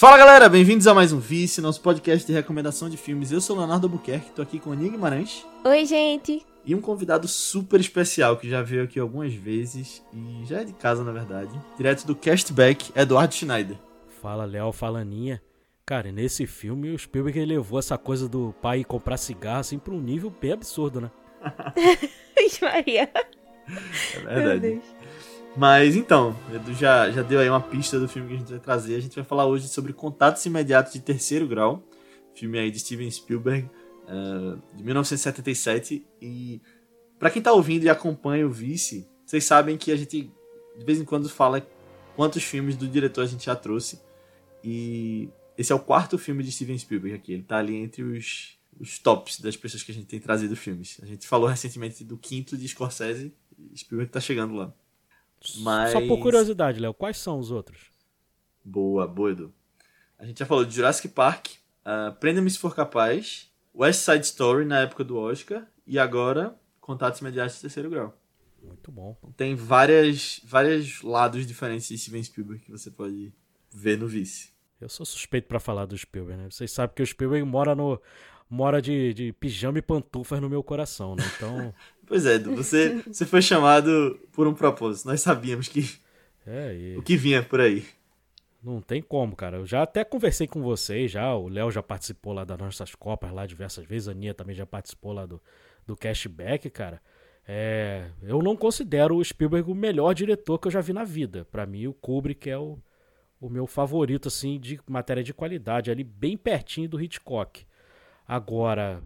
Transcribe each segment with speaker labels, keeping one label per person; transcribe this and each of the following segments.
Speaker 1: Fala galera, bem-vindos a mais um Vice, nosso podcast de recomendação de filmes. Eu sou o Leonardo Albuquerque, tô aqui com Aninha Guimarães.
Speaker 2: Oi, gente.
Speaker 1: E um convidado super especial que já veio aqui algumas vezes e já é de casa, na verdade. Direto do Castback, Eduardo Schneider.
Speaker 3: Fala, Léo, fala, Aninha. Cara, nesse filme o Spielberg levou essa coisa do pai comprar cigarro assim pra um nível bem absurdo, né?
Speaker 2: Maria.
Speaker 1: É verdade. Mas então, Edu já, já deu aí uma pista do filme que a gente vai trazer. A gente vai falar hoje sobre Contatos Imediatos de Terceiro Grau, filme aí de Steven Spielberg, uh, de 1977. E para quem tá ouvindo e acompanha o Vice, vocês sabem que a gente de vez em quando fala quantos filmes do diretor a gente já trouxe. E esse é o quarto filme de Steven Spielberg aqui. Ele tá ali entre os, os tops das pessoas que a gente tem trazido filmes. A gente falou recentemente do quinto de Scorsese. Spielberg tá chegando lá. Mas...
Speaker 3: Só por curiosidade, Léo, quais são os outros?
Speaker 1: Boa, boa, Edu. A gente já falou de Jurassic Park, uh, Prenda-me se for capaz, West Side Story na época do Oscar e agora Contatos Imediatos de Terceiro Grau.
Speaker 3: Muito bom.
Speaker 1: Então, tem várias, vários lados diferentes de Steven Spielberg que você pode ver no Vice.
Speaker 3: Eu sou suspeito para falar do Spielberg, né? Vocês sabem que o Spielberg mora no mora de, de pijama e pantufas no meu coração, né? Então
Speaker 1: Pois é, Edu, você, você foi chamado por um propósito. Nós sabíamos que
Speaker 3: é, e...
Speaker 1: o que vinha por aí.
Speaker 3: Não tem como, cara. Eu já até conversei com vocês, já. O Léo já participou lá das nossas copas lá diversas vezes. A Nia também já participou lá do, do cashback, cara. É, eu não considero o Spielberg o melhor diretor que eu já vi na vida. Para mim, o Kubrick é o, o meu favorito, assim, de matéria de qualidade, ali bem pertinho do Hitchcock. Agora,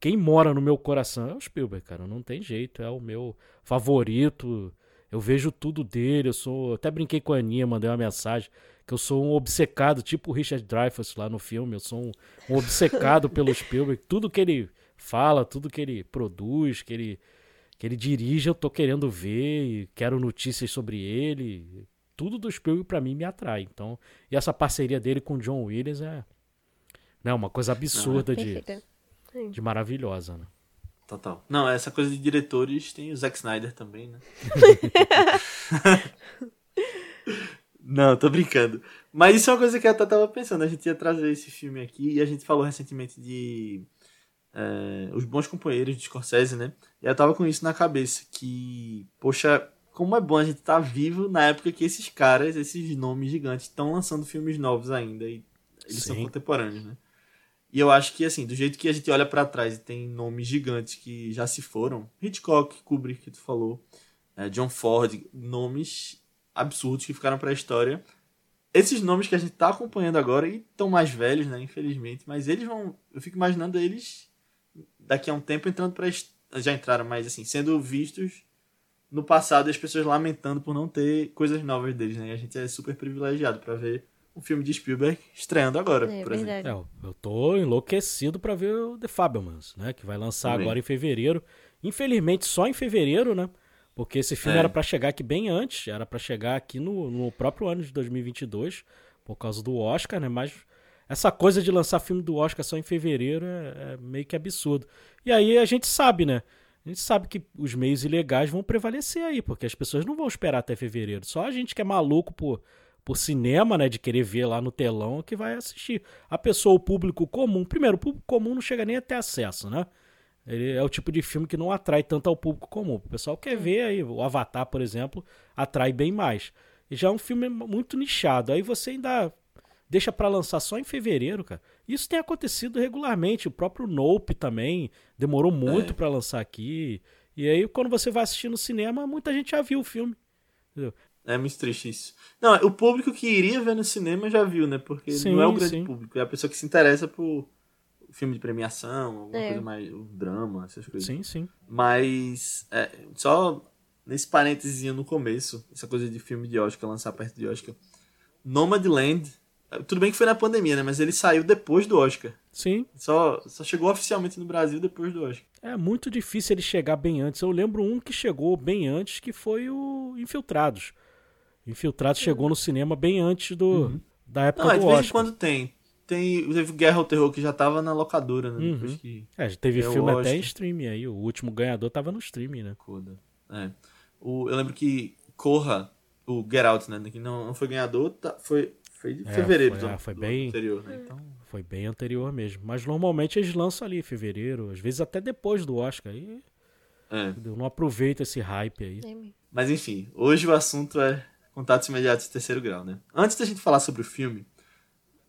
Speaker 3: quem mora no meu coração é o Spielberg, cara. Não tem jeito. É o meu favorito. Eu vejo tudo dele. Eu sou. Até brinquei com a Aninha, mandei uma mensagem. Que eu sou um obcecado, tipo o Richard Dreyfuss lá no filme. Eu sou um, um obcecado pelo Spielberg. Tudo que ele fala, tudo que ele produz, que ele, que ele dirige, eu tô querendo ver. Quero notícias sobre ele. Tudo do Spielberg para mim me atrai. Então, e essa parceria dele com o John Williams é né, uma coisa absurda ah, de de maravilhosa, né?
Speaker 1: Total. Não, essa coisa de diretores tem o Zack Snyder também, né? Não, tô brincando. Mas isso é uma coisa que eu até tava pensando. A gente ia trazer esse filme aqui e a gente falou recentemente de é, Os Bons Companheiros de Scorsese, né? E eu tava com isso na cabeça. Que, poxa, como é bom a gente estar tá vivo na época que esses caras, esses nomes gigantes, estão lançando filmes novos ainda. E eles Sim. são contemporâneos, né? E eu acho que, assim, do jeito que a gente olha para trás e tem nomes gigantes que já se foram, Hitchcock, Kubrick, que tu falou, é, John Ford, nomes absurdos que ficaram para a história. Esses nomes que a gente tá acompanhando agora e estão mais velhos, né, infelizmente, mas eles vão, eu fico imaginando eles daqui a um tempo entrando para já entraram, mas assim, sendo vistos no passado e as pessoas lamentando por não ter coisas novas deles, né? E a gente é super privilegiado para ver um filme de Spielberg estreando agora, é, por verdade.
Speaker 3: exemplo. É, eu tô enlouquecido para ver o The Fabelmans, né? Que vai lançar Também. agora em fevereiro. Infelizmente, só em fevereiro, né? Porque esse filme é. era para chegar aqui bem antes, era para chegar aqui no, no próprio ano de 2022, por causa do Oscar, né? Mas essa coisa de lançar filme do Oscar só em fevereiro é, é meio que absurdo. E aí a gente sabe, né? A gente sabe que os meios ilegais vão prevalecer aí, porque as pessoas não vão esperar até fevereiro. Só a gente que é maluco por por cinema, né, de querer ver lá no telão, que vai assistir. A pessoa, o público comum, primeiro, o público comum não chega nem a ter acesso, né? Ele é o tipo de filme que não atrai tanto ao público comum. O pessoal quer ver aí, o Avatar, por exemplo, atrai bem mais. E já é um filme muito nichado. Aí você ainda deixa para lançar só em fevereiro, cara. Isso tem acontecido regularmente. O próprio Nope também demorou muito é. para lançar aqui. E aí, quando você vai assistir no cinema, muita gente já viu o filme. Entendeu?
Speaker 1: É muito triste isso. Não, o público que iria ver no cinema já viu, né? Porque sim, não é o grande sim. público. É a pessoa que se interessa por filme de premiação, alguma é. coisa mais. Um drama, essas coisas.
Speaker 3: Sim, sim.
Speaker 1: Mas, é, só nesse parênteses no começo, essa coisa de filme de Oscar, lançar perto de Oscar. Nomadland, é, tudo bem que foi na pandemia, né? Mas ele saiu depois do Oscar.
Speaker 3: Sim.
Speaker 1: Só, só chegou oficialmente no Brasil depois do Oscar.
Speaker 3: É muito difícil ele chegar bem antes. Eu lembro um que chegou bem antes, que foi o Infiltrados. Infiltrados chegou no cinema bem antes do, uhum. da época Não, do Oscar. De vez em
Speaker 1: quando tem. Tem, teve Guerra ao Terror que já tava na locadora, né?
Speaker 3: Uhum. Que é, já teve filme até em streaming aí. O último ganhador tava no streaming, né?
Speaker 1: Coda. É. O, eu lembro que Corra, o Get Out, né? Que não, não foi ganhador, tá, foi, Foi de
Speaker 3: É,
Speaker 1: fevereiro
Speaker 3: foi-
Speaker 1: do,
Speaker 3: é, foi
Speaker 1: do
Speaker 3: bem-
Speaker 1: anterior, né? Então,
Speaker 3: Foi bem anterior mesmo. Mas normalmente eles lançam ali em fevereiro, às vezes até depois do Oscar. Aí
Speaker 1: é.
Speaker 3: eu não aproveito esse hype aí.
Speaker 2: É.
Speaker 1: Mas enfim, hoje o assunto é contatos imediatos de terceiro grau, né? Antes da gente falar sobre o filme,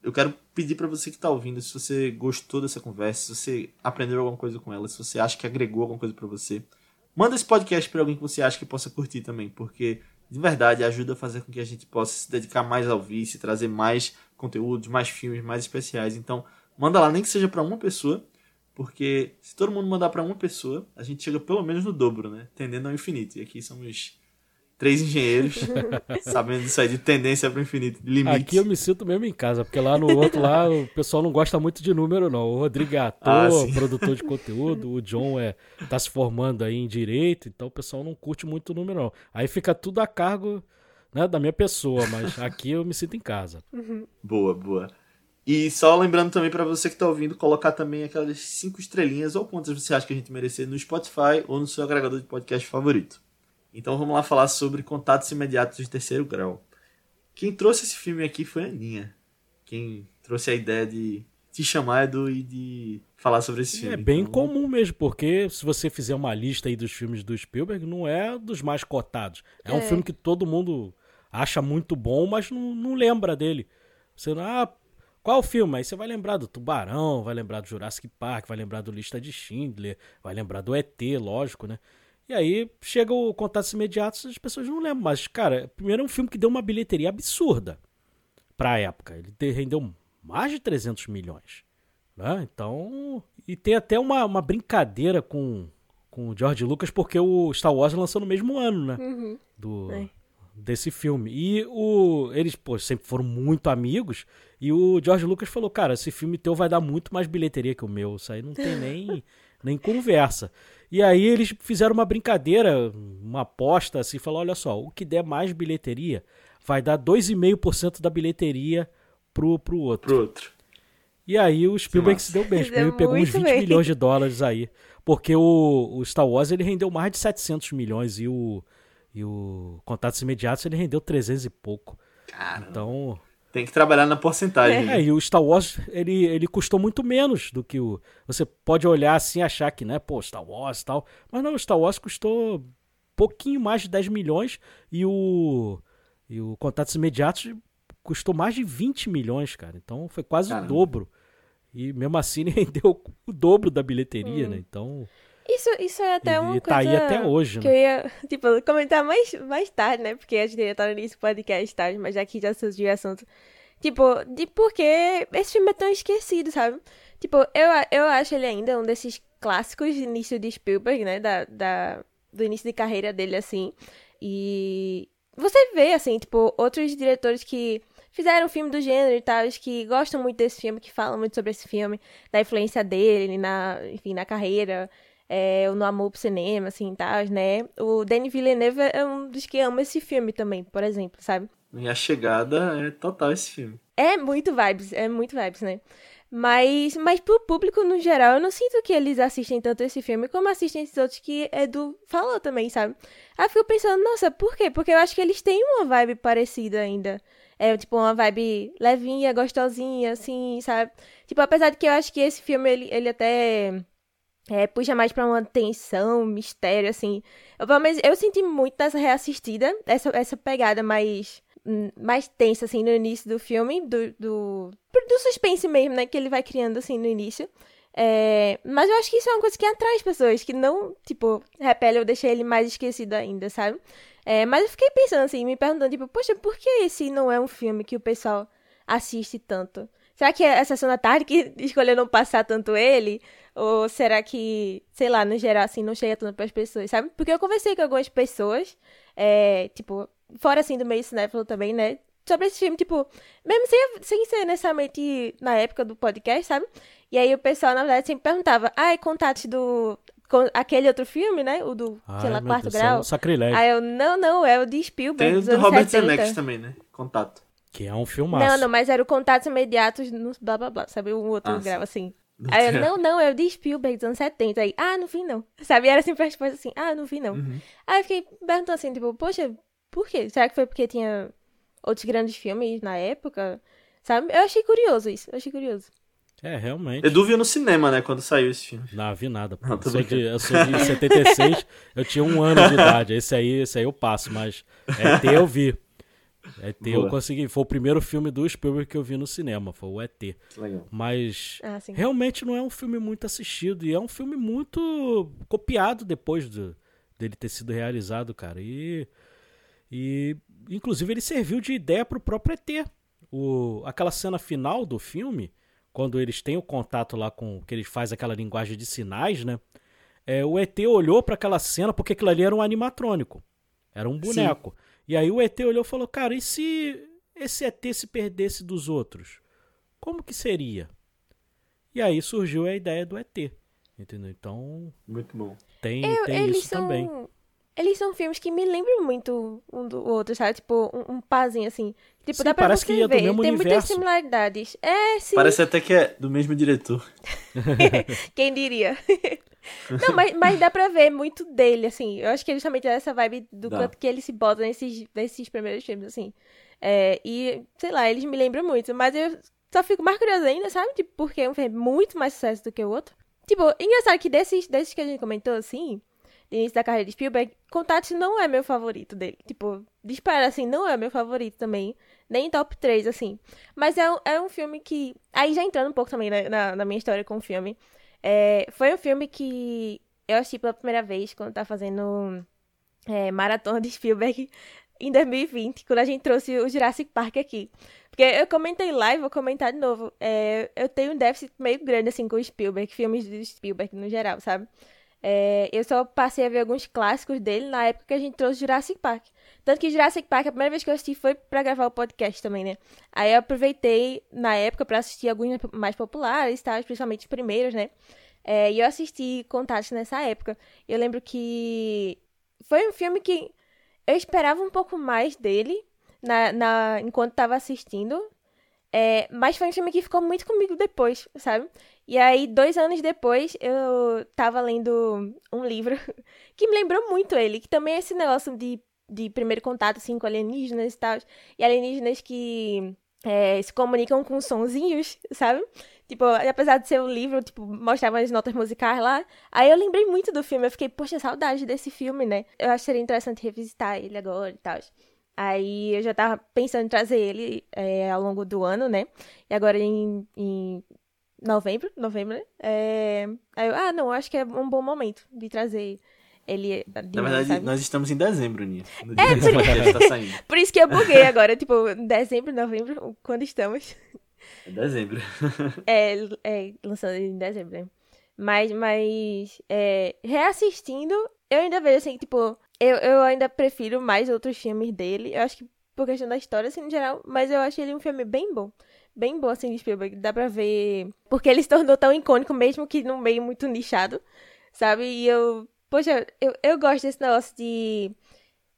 Speaker 1: eu quero pedir pra você que tá ouvindo, se você gostou dessa conversa, se você aprendeu alguma coisa com ela, se você acha que agregou alguma coisa pra você, manda esse podcast pra alguém que você acha que possa curtir também, porque de verdade ajuda a fazer com que a gente possa se dedicar mais ao vice, trazer mais conteúdos, mais filmes, mais especiais. Então, manda lá, nem que seja pra uma pessoa, porque se todo mundo mandar pra uma pessoa, a gente chega pelo menos no dobro, né? Tendendo ao infinito. E aqui somos três engenheiros, sabendo isso aí de tendência para o infinito, de limite.
Speaker 3: Aqui eu me sinto mesmo em casa, porque lá no outro lá o pessoal não gosta muito de número, não. O Rodrigo é ator,
Speaker 1: Ah,
Speaker 3: produtor de conteúdo, o John é tá se formando aí em direito, então o pessoal não curte muito o número, não. Aí fica tudo a cargo né, da minha pessoa, mas aqui eu me sinto em casa.
Speaker 1: Boa, boa. E só lembrando também para você que tá ouvindo, colocar também aquelas cinco estrelinhas ou quantas você acha que a gente merecer no Spotify ou no seu agregador de podcast favorito. Então vamos lá falar sobre contatos imediatos de terceiro grau. Quem trouxe esse filme aqui foi a Aninha. Quem trouxe a ideia de te chamar, Edu, e de falar sobre esse filme.
Speaker 3: É bem
Speaker 1: Então,
Speaker 3: comum mesmo, porque se você fizer uma lista aí dos filmes do Spielberg, não é dos mais cotados. É, um
Speaker 2: É.
Speaker 3: filme que todo mundo acha muito bom, mas não, não lembra dele. Você não, ah, qual filme? Aí você vai lembrar do Tubarão, vai lembrar do Jurassic Park, vai lembrar do Lista de Schindler, vai lembrar do ET, lógico, né? E aí chega o Contatos Imediatos as pessoas não lembram. Mas, cara, primeiro é um filme que deu uma bilheteria absurda pra época. Ele rendeu mais de 300 milhões. Né? Então. E tem até uma, uma brincadeira com, com o George Lucas, porque o Star Wars lançou no mesmo ano, né?
Speaker 2: Uhum.
Speaker 3: Do,
Speaker 2: É.
Speaker 3: Desse filme. E o, eles, pô, sempre foram muito amigos. E o George Lucas falou: Cara, esse filme teu vai dar muito mais bilheteria que o meu. Isso aí não tem nem, nem conversa. E aí eles fizeram uma brincadeira, uma aposta assim: falou, Olha só, o que der mais bilheteria vai dar 2,5% da bilheteria pro, pro outro.
Speaker 1: Pro outro.
Speaker 3: E aí o Spielberg se deu bem. O Spielberg pegou uns
Speaker 2: muito
Speaker 3: 20
Speaker 2: bem.
Speaker 3: milhões de dólares aí. Porque o, o Star Wars ele rendeu mais de 700 milhões e o, e o Contatos Imediatos ele rendeu 300 e pouco.
Speaker 1: Cara,
Speaker 3: Então...
Speaker 1: tem que trabalhar na porcentagem.
Speaker 3: É, e o Star Wars ele, ele custou muito menos do que o... Você pode olhar assim e achar que, né, pô, Star Wars e tal. Mas não, o Star Wars custou pouquinho mais de 10 milhões e o, e o Contatos Imediatos custou mais de 20 milhões, cara. Então foi quase
Speaker 1: Caramba.
Speaker 3: o dobro. E mesmo assim ele rendeu o dobro da bilheteria,
Speaker 2: Hum.
Speaker 3: né? Então.
Speaker 2: Isso, isso é até
Speaker 3: e
Speaker 2: uma
Speaker 3: tá
Speaker 2: coisa
Speaker 3: aí até hoje,
Speaker 2: que eu
Speaker 3: né?
Speaker 2: ia, tipo, comentar mais, mais tarde, né? Porque a gente ia estar no início do podcast tarde, mas aqui já surgiu o assunto. Tipo, de por que esse filme é tão esquecido, sabe? Tipo, eu, eu acho ele ainda um desses clássicos de início de Spielberg, né? Da, da, do início de carreira dele, assim. E você vê, assim, tipo, outros diretores que fizeram filme do gênero e tal, que gostam muito desse filme, que falam muito sobre esse filme, da influência dele, na, enfim, na carreira, é, no amor pro cinema, assim, e tal, né? O Denis Villeneuve é um dos que ama esse filme também, por exemplo, sabe?
Speaker 1: E a chegada é total esse filme.
Speaker 2: É muito vibes, é muito vibes, né? Mas, mas pro público no geral, eu não sinto que eles assistem tanto esse filme como assistem esses outros que Edu falou também, sabe? Aí eu fico pensando, nossa, por quê? Porque eu acho que eles têm uma vibe parecida ainda. É, tipo, uma vibe levinha, gostosinha, assim, sabe? Tipo, apesar de que eu acho que esse filme, ele, ele até é, puxa mais pra uma tensão, mistério, assim. Eu, menos, eu senti muito nessa reassistida, essa, essa pegada mais, hum, mais tensa, assim, no início do filme, do, do, do suspense mesmo, né, que ele vai criando, assim, no início. É, mas eu acho que isso é uma coisa que atrai as pessoas, que não, tipo, repele ou deixa ele mais esquecido ainda, sabe? É, mas eu fiquei pensando, assim, me perguntando, tipo, poxa, por que esse não é um filme que o pessoal assiste tanto? Será que é a sessão da tarde que escolheu não passar tanto ele? Ou será que, sei lá, no geral, assim, não chega tanto pras pessoas, sabe? Porque eu conversei com algumas pessoas, é, tipo, fora, assim, do meio cinéfilo também, né? Sobre esse filme, tipo, mesmo sem, sem ser necessariamente na época do podcast, sabe? E aí o pessoal, na verdade, sempre perguntava, ah, é contato do... com aquele outro filme, né? O do, sei
Speaker 3: Ai,
Speaker 2: lá,
Speaker 3: meu
Speaker 2: quarto
Speaker 3: é
Speaker 2: grau.
Speaker 3: um sacrilégio.
Speaker 2: Aí eu, não, não, é o de Spielberg,
Speaker 1: Tem o do Robert
Speaker 2: 70.
Speaker 1: Zemeckis também, né? Contato.
Speaker 3: Que é um filmaço.
Speaker 2: Não, não, mas era o Contatos Imediatos no blá blá blá, sabe? Um outro
Speaker 1: Ah,
Speaker 2: grau,
Speaker 1: sim.
Speaker 2: assim. Aí eu,
Speaker 1: Não
Speaker 2: não, não, é o de Spielberg dos anos 70. Aí, ah, não vi não. Sabe? Era sempre a resposta assim, ah, não vi não.
Speaker 1: Uhum.
Speaker 2: Aí eu fiquei perguntando assim, tipo, poxa, por quê? Será que foi porque tinha outros grandes filmes na época, sabe? Eu achei curioso isso, eu achei curioso.
Speaker 3: É, realmente.
Speaker 1: Edu viu no cinema, né, quando saiu esse filme.
Speaker 3: Não, vi nada. Não, eu, sou de, eu sou de 76, eu tinha um ano de idade. Esse aí, esse aí eu passo, mas ET eu vi. ET Boa. eu consegui. Foi o primeiro filme do Spielberg que eu vi no cinema, foi o ET. Legal. Mas ah, realmente não é um filme muito assistido e é um filme muito copiado depois do, dele ter sido realizado, cara. E, e inclusive ele serviu de ideia pro próprio ET. O, aquela cena final do filme quando eles têm o contato lá com. que eles fazem aquela linguagem de sinais, né? É, o ET olhou para aquela cena porque aquilo ali era um animatrônico. Era um boneco. Sim. E aí o ET olhou e falou: Cara, e se esse ET se perdesse dos outros? Como que seria? E aí surgiu a ideia do ET. Entendeu? Então.
Speaker 1: Muito bom.
Speaker 3: Tem, Eu, tem isso são... também.
Speaker 2: Eles são filmes que me lembram muito um do outro, sabe? Tipo, um, um pazinho assim. Tipo, sim, dá pra
Speaker 3: parece
Speaker 2: você
Speaker 3: que é
Speaker 2: ver.
Speaker 3: Do mesmo
Speaker 2: Tem
Speaker 3: universo.
Speaker 2: muitas similaridades. É, sim.
Speaker 1: Parece até que é do mesmo diretor.
Speaker 2: Quem diria? Não, mas, mas dá pra ver muito dele, assim. Eu acho que é justamente essa vibe do dá. quanto que ele se bota nesses, nesses primeiros filmes, assim. É, e, sei lá, eles me lembram muito. Mas eu só fico mais curiosa ainda, sabe? Tipo, porque é um filme muito mais sucesso do que o outro. Tipo, engraçado que desses, desses que a gente comentou, assim, de início da carreira de Spielberg, Contato não é meu favorito dele. Tipo, dispara, assim, não é meu favorito também. Nem top 3, assim. Mas é, um, é um filme que. Aí já entrando um pouco também na, na, na minha história com o filme. É, foi um filme que eu assisti pela primeira vez quando tá fazendo é, maratona de Spielberg em 2020, quando a gente trouxe o Jurassic Park aqui. Porque eu comentei lá e vou comentar de novo. É, eu tenho um déficit meio grande, assim, com o Spielberg, filmes do Spielberg no geral, sabe? É, eu só passei a ver alguns clássicos dele na época que a gente trouxe Jurassic Park. Tanto que Jurassic Park, a primeira vez que eu assisti foi para gravar o podcast também, né? Aí eu aproveitei na época para assistir alguns mais populares, tá? principalmente os primeiros, né? É, e eu assisti Contatos nessa época. Eu lembro que foi um filme que eu esperava um pouco mais dele na, na enquanto estava assistindo. É, mas foi um filme que ficou muito comigo depois, sabe? E aí, dois anos depois, eu tava lendo um livro que me lembrou muito ele, que também é esse negócio de, de primeiro contato, assim, com alienígenas e tal. E alienígenas que é, se comunicam com sonzinhos, sabe? Tipo, apesar de ser um livro, tipo, mostrava as notas musicais lá. Aí eu lembrei muito do filme, eu fiquei, poxa, saudade desse filme, né? Eu seria interessante revisitar ele agora e tal. Aí eu já tava pensando em trazer ele é, ao longo do ano, né? E agora em, em novembro, novembro, né? É... Aí eu, ah, não, acho que é um bom momento de trazer ele. De
Speaker 1: Na verdade, sabe? nós estamos em dezembro, Nia. No
Speaker 2: dia é, por... tá saindo. por isso que eu buguei agora, tipo, dezembro, novembro, quando estamos.
Speaker 1: É dezembro.
Speaker 2: é, é, lançando em dezembro, né? Mas, mas é, reassistindo, eu ainda vejo assim, tipo, eu, eu ainda prefiro mais outros filmes dele. Eu acho que por questão da história, assim, no geral, mas eu achei ele um filme bem bom bem boa, assim, de Spielberg. Dá pra ver. Porque ele se tornou tão icônico, mesmo que num meio muito nichado, sabe? E eu. Poxa, eu, eu gosto desse negócio de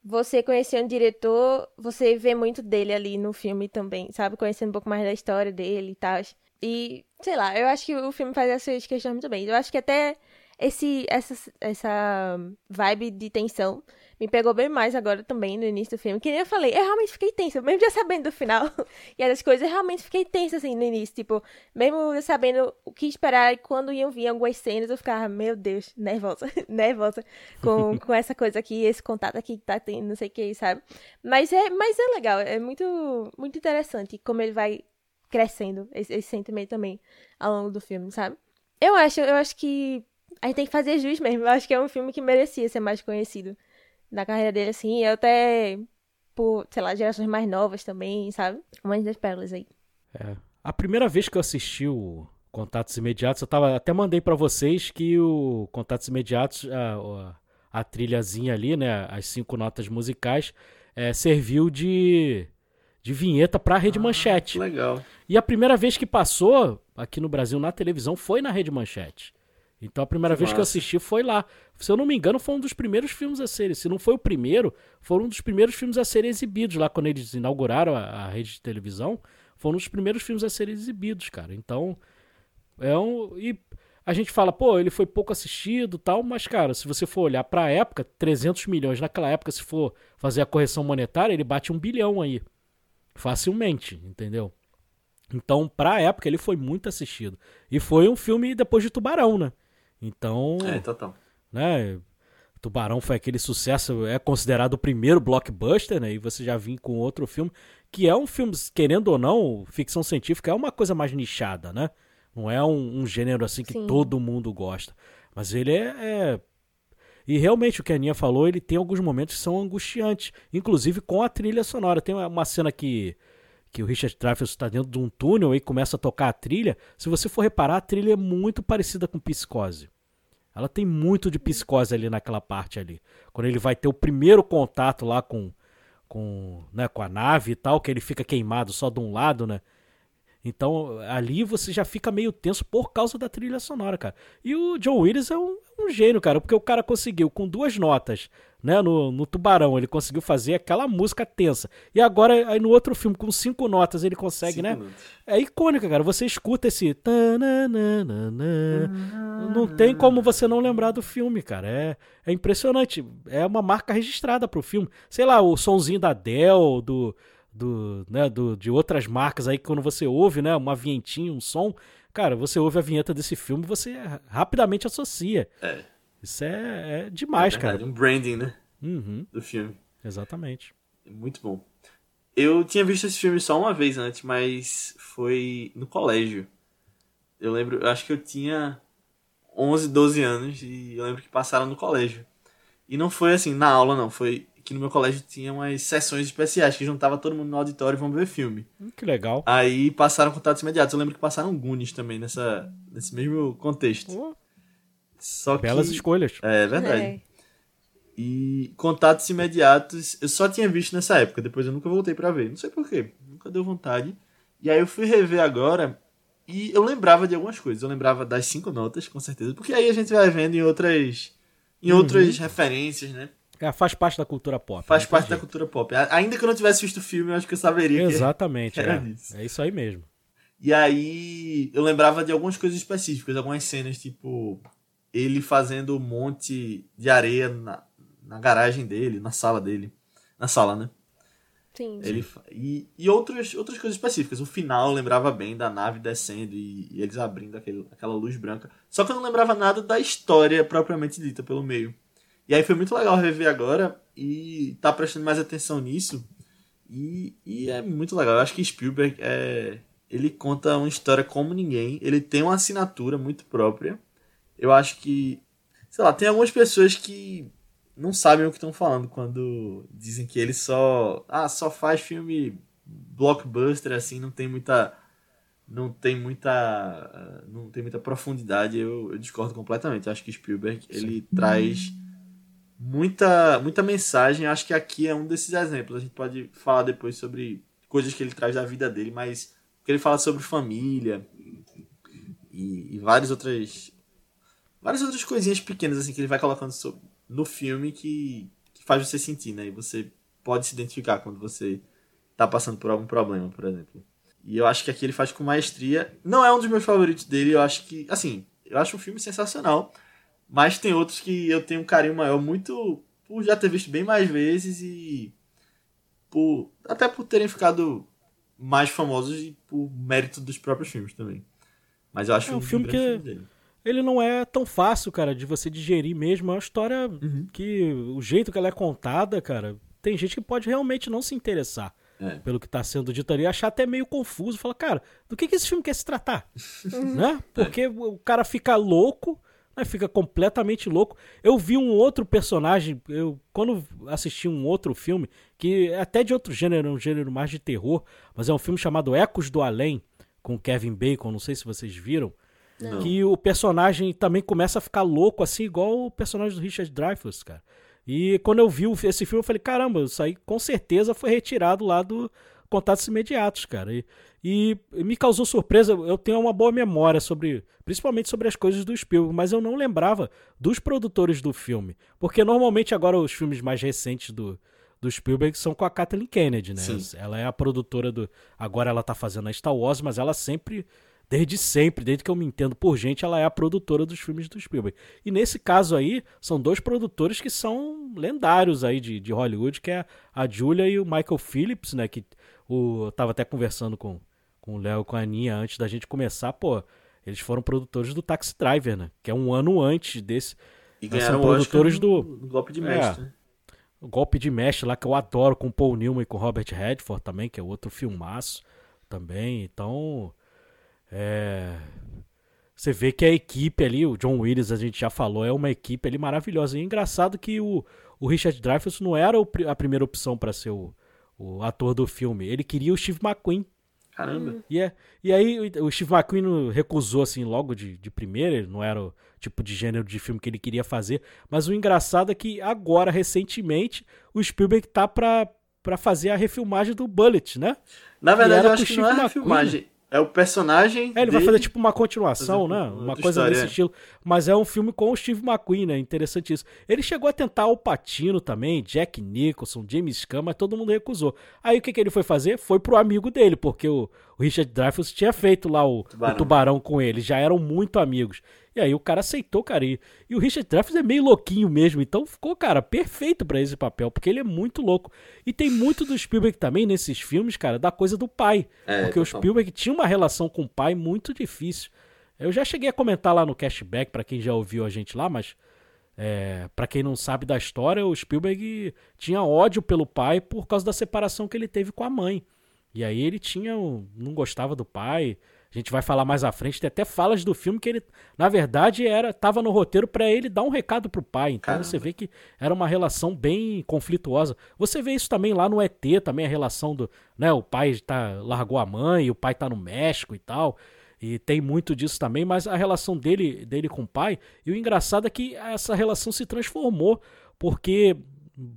Speaker 2: você conhecer um diretor, você vê muito dele ali no filme também, sabe? Conhecendo um pouco mais da história dele e tal. E, sei lá, eu acho que o filme faz essas questões muito bem. Eu acho que até esse, essa, essa vibe de tensão me pegou bem mais agora também no início do filme. Que nem eu falei, eu realmente fiquei tensa, mesmo já sabendo do final e as coisas, eu realmente fiquei tensa assim no início. Tipo, mesmo sabendo o que esperar e quando iam vir algumas cenas, eu ficava, meu Deus, nervosa, nervosa com, com essa coisa aqui, esse contato aqui que tá tendo, não sei o que, sabe? Mas é, mas é legal, é muito, muito interessante como ele vai crescendo esse, esse sentimento também ao longo do filme, sabe? Eu acho, eu acho que a gente tem que fazer jus mesmo. Eu acho que é um filme que merecia ser mais conhecido da carreira dele, assim. Eu até por, sei lá, gerações mais novas também, sabe? Uma das pérolas aí.
Speaker 3: É. A primeira vez que eu assisti o Contatos Imediatos, eu tava, até mandei para vocês que o Contatos Imediatos, a, a, a, trilhazinha ali, né, as cinco notas musicais, é, serviu de, de vinheta pra Rede ah, Manchete.
Speaker 1: Legal.
Speaker 3: E a primeira vez que passou aqui no Brasil na televisão foi na Rede Manchete. Então a primeira que vez massa. que eu assisti foi lá. Se eu não me engano, foi um dos primeiros filmes a serem. Se não foi o primeiro, foram um dos primeiros filmes a serem exibidos lá quando eles inauguraram a, a rede de televisão. Foram um dos primeiros filmes a serem exibidos, cara. Então, é um. E a gente fala, pô, ele foi pouco assistido tal, mas, cara, se você for olhar pra época, 300 milhões naquela época, se for fazer a correção monetária, ele bate um bilhão aí. facilmente, entendeu? Então, pra época, ele foi muito assistido. E foi um filme depois de Tubarão, né? Então.
Speaker 1: É, total.
Speaker 3: Né? Tubarão foi aquele sucesso, é considerado o primeiro blockbuster, né? E você já vinha com outro filme, que é um filme, querendo ou não, ficção científica é uma coisa mais nichada, né? Não é um, um gênero assim que Sim. todo mundo gosta. Mas ele é, é, E realmente o que a Aninha falou, ele tem alguns momentos que são angustiantes. Inclusive com a trilha sonora. Tem uma cena que, que o Richard Dreyfuss está dentro de um túnel e começa a tocar a trilha. Se você for reparar, a trilha é muito parecida com Psicose. Ela tem muito de psicose ali naquela parte ali. Quando ele vai ter o primeiro contato lá com com, né, com a nave e tal, que ele fica queimado só de um lado, né? Então ali você já fica meio tenso por causa da trilha sonora, cara. E o John Williams é um, um gênio, cara, porque o cara conseguiu com duas notas, né, no, no Tubarão, ele conseguiu fazer aquela música tensa. E agora aí no outro filme com cinco notas ele consegue, cinco né? Minutos. É icônica, cara. Você escuta esse não tem como você não lembrar do filme, cara. É, é impressionante. É uma marca registrada pro filme. Sei lá, o sonzinho da Dell, do do, né, do, de outras marcas aí, quando você ouve, né, uma vinhetinha, um som, cara, você ouve a vinheta desse filme você rapidamente associa.
Speaker 1: É.
Speaker 3: Isso é, é demais, é verdade, cara.
Speaker 1: um branding, né?
Speaker 3: Uhum.
Speaker 1: Do filme.
Speaker 3: Exatamente.
Speaker 1: Muito bom. Eu tinha visto esse filme só uma vez antes, mas foi no colégio. Eu lembro, eu acho que eu tinha 11, 12 anos e eu lembro que passaram no colégio. E não foi assim, na aula não, foi que no meu colégio tinha umas sessões especiais que juntava todo mundo no auditório e vamos ver filme.
Speaker 3: Hum, que legal.
Speaker 1: Aí passaram contatos imediatos. Eu lembro que passaram Goonies também nessa, nesse mesmo contexto. Oh.
Speaker 3: Só Belas que, escolhas.
Speaker 1: É verdade. É. E contatos imediatos eu só tinha visto nessa época, depois eu nunca voltei para ver. Não sei porquê, nunca deu vontade. E aí eu fui rever agora e eu lembrava de algumas coisas. Eu lembrava das cinco notas, com certeza, porque aí a gente vai vendo em outras em uhum. outras referências, né?
Speaker 3: É, faz parte da cultura pop.
Speaker 1: Faz parte jeito. da cultura pop. Ainda que eu não tivesse visto o filme, eu acho que eu saberia.
Speaker 3: Exatamente,
Speaker 1: que
Speaker 3: era é. Isso. É isso aí mesmo.
Speaker 1: E aí eu lembrava de algumas coisas específicas, algumas cenas, tipo, ele fazendo um monte de areia na, na garagem dele, na sala dele. Na sala, né?
Speaker 2: Sim.
Speaker 1: Ele, e e outras, outras coisas específicas. O final eu lembrava bem da nave descendo e, e eles abrindo aquele, aquela luz branca. Só que eu não lembrava nada da história propriamente dita pelo meio. E aí foi muito legal rever agora e tá prestando mais atenção nisso. E, e é muito legal. Eu acho que Spielberg é, ele conta uma história como ninguém. Ele tem uma assinatura muito própria. Eu acho que, sei lá, tem algumas pessoas que não sabem o que estão falando quando dizem que ele só, ah, só faz filme blockbuster assim, não tem muita não tem muita não tem muita profundidade. Eu, eu discordo completamente. Eu acho que Spielberg ele traz muita, muita mensagem. Acho que aqui é um desses exemplos. A gente pode falar depois sobre coisas que ele traz da vida dele, mas que ele fala sobre família e, e várias outras várias outras coisinhas pequenas assim que ele vai colocando no filme que, que faz você sentir, né? E você pode se identificar quando você tá passando por algum problema, por exemplo. E eu acho que aqui ele faz com maestria. Não é um dos meus favoritos dele, eu acho que, assim, eu acho um filme sensacional. Mas tem outros que eu tenho um carinho maior, muito por já ter visto bem mais vezes e por até por terem ficado mais famosos e por mérito dos próprios filmes também. Mas eu acho
Speaker 3: é um filme que filme ele não é tão fácil, cara, de você digerir mesmo. É uma história uhum. que o jeito que ela é contada, cara, tem gente que pode realmente não se interessar. É. Pelo que está sendo dito ali, achar até meio confuso. Fala, cara, do que, que esse filme quer se tratar? né? Porque é. o cara fica louco Aí fica completamente louco. Eu vi um outro personagem, eu quando assisti um outro filme, que é até de outro gênero, um gênero mais de terror, mas é um filme chamado Ecos do Além, com Kevin Bacon, não sei se vocês viram. Não. Que o personagem também começa a ficar louco, assim, igual o personagem do Richard Dreyfuss, cara. E quando eu vi esse filme, eu falei, caramba, isso aí com certeza foi retirado lá do Contatos Imediatos, cara. E, e me causou surpresa, eu tenho uma boa memória sobre, principalmente sobre as coisas do Spielberg, mas eu não lembrava dos produtores do filme, porque normalmente agora os filmes mais recentes do, do Spielberg são com a Kathleen Kennedy, né? Sim. Ela é a produtora do, agora ela tá fazendo a Star Wars, mas ela sempre desde sempre, desde que eu me entendo por gente, ela é a produtora dos filmes do Spielberg. E nesse caso aí, são dois produtores que são lendários aí de, de Hollywood, que é a Julia e o Michael Phillips, né? Que o, eu tava até conversando com, com o Léo com a Aninha antes da gente começar, pô, eles foram produtores do Taxi Driver, né? Que é um ano antes desse.
Speaker 1: E ganharam são produtores do, do golpe de mestre. É,
Speaker 3: o golpe de mestre lá que eu adoro com Paul Newman e com Robert Redford também, que é outro filmaço também. Então, é, você vê que a equipe ali, o John Williams, a gente já falou, é uma equipe ali maravilhosa. E é engraçado que o, o Richard Dreyfuss não era a primeira opção para ser o, o ator do filme. Ele queria o Steve McQueen.
Speaker 1: Caramba.
Speaker 3: E, é, e aí o Steve McQueen recusou assim logo de, de primeira, ele não era o tipo de gênero de filme que ele queria fazer. Mas o engraçado é que agora, recentemente, o Spielberg tá pra, pra fazer a refilmagem do Bullet, né?
Speaker 1: Na verdade, eu acho que não é a refilmagem. É o personagem.
Speaker 3: É, ele dele... vai fazer tipo uma continuação, né? Uma coisa história. desse estilo. Mas é um filme com o Steve McQueen, né? Interessante isso. Ele chegou a tentar o Patino também, Jack Nicholson, James Caan, mas todo mundo recusou. Aí o que, que ele foi fazer? Foi pro amigo dele, porque o, o Richard Dreyfuss tinha feito lá o tubarão. o tubarão com ele, já eram muito amigos. E aí o cara aceitou, cara. E, e o Richard Dreyfuss é meio louquinho mesmo. Então ficou, cara, perfeito para esse papel, porque ele é muito louco. E tem muito do Spielberg também nesses filmes, cara, da coisa do pai. É, porque o Spielberg tinha uma relação com o pai muito difícil. Eu já cheguei a comentar lá no cashback, para quem já ouviu a gente lá, mas é, para quem não sabe da história, o Spielberg tinha ódio pelo pai por causa da separação que ele teve com a mãe. E aí ele tinha. não gostava do pai. A gente vai falar mais à frente, tem até falas do filme que ele, na verdade, era tava no roteiro para ele dar um recado pro pai. Então Caramba. você vê que era uma relação bem conflituosa. Você vê isso também lá no ET, também a relação do, né, o pai tá largou a mãe, o pai tá no México e tal. E tem muito disso também, mas a relação dele, dele com o pai, e o engraçado é que essa relação se transformou, porque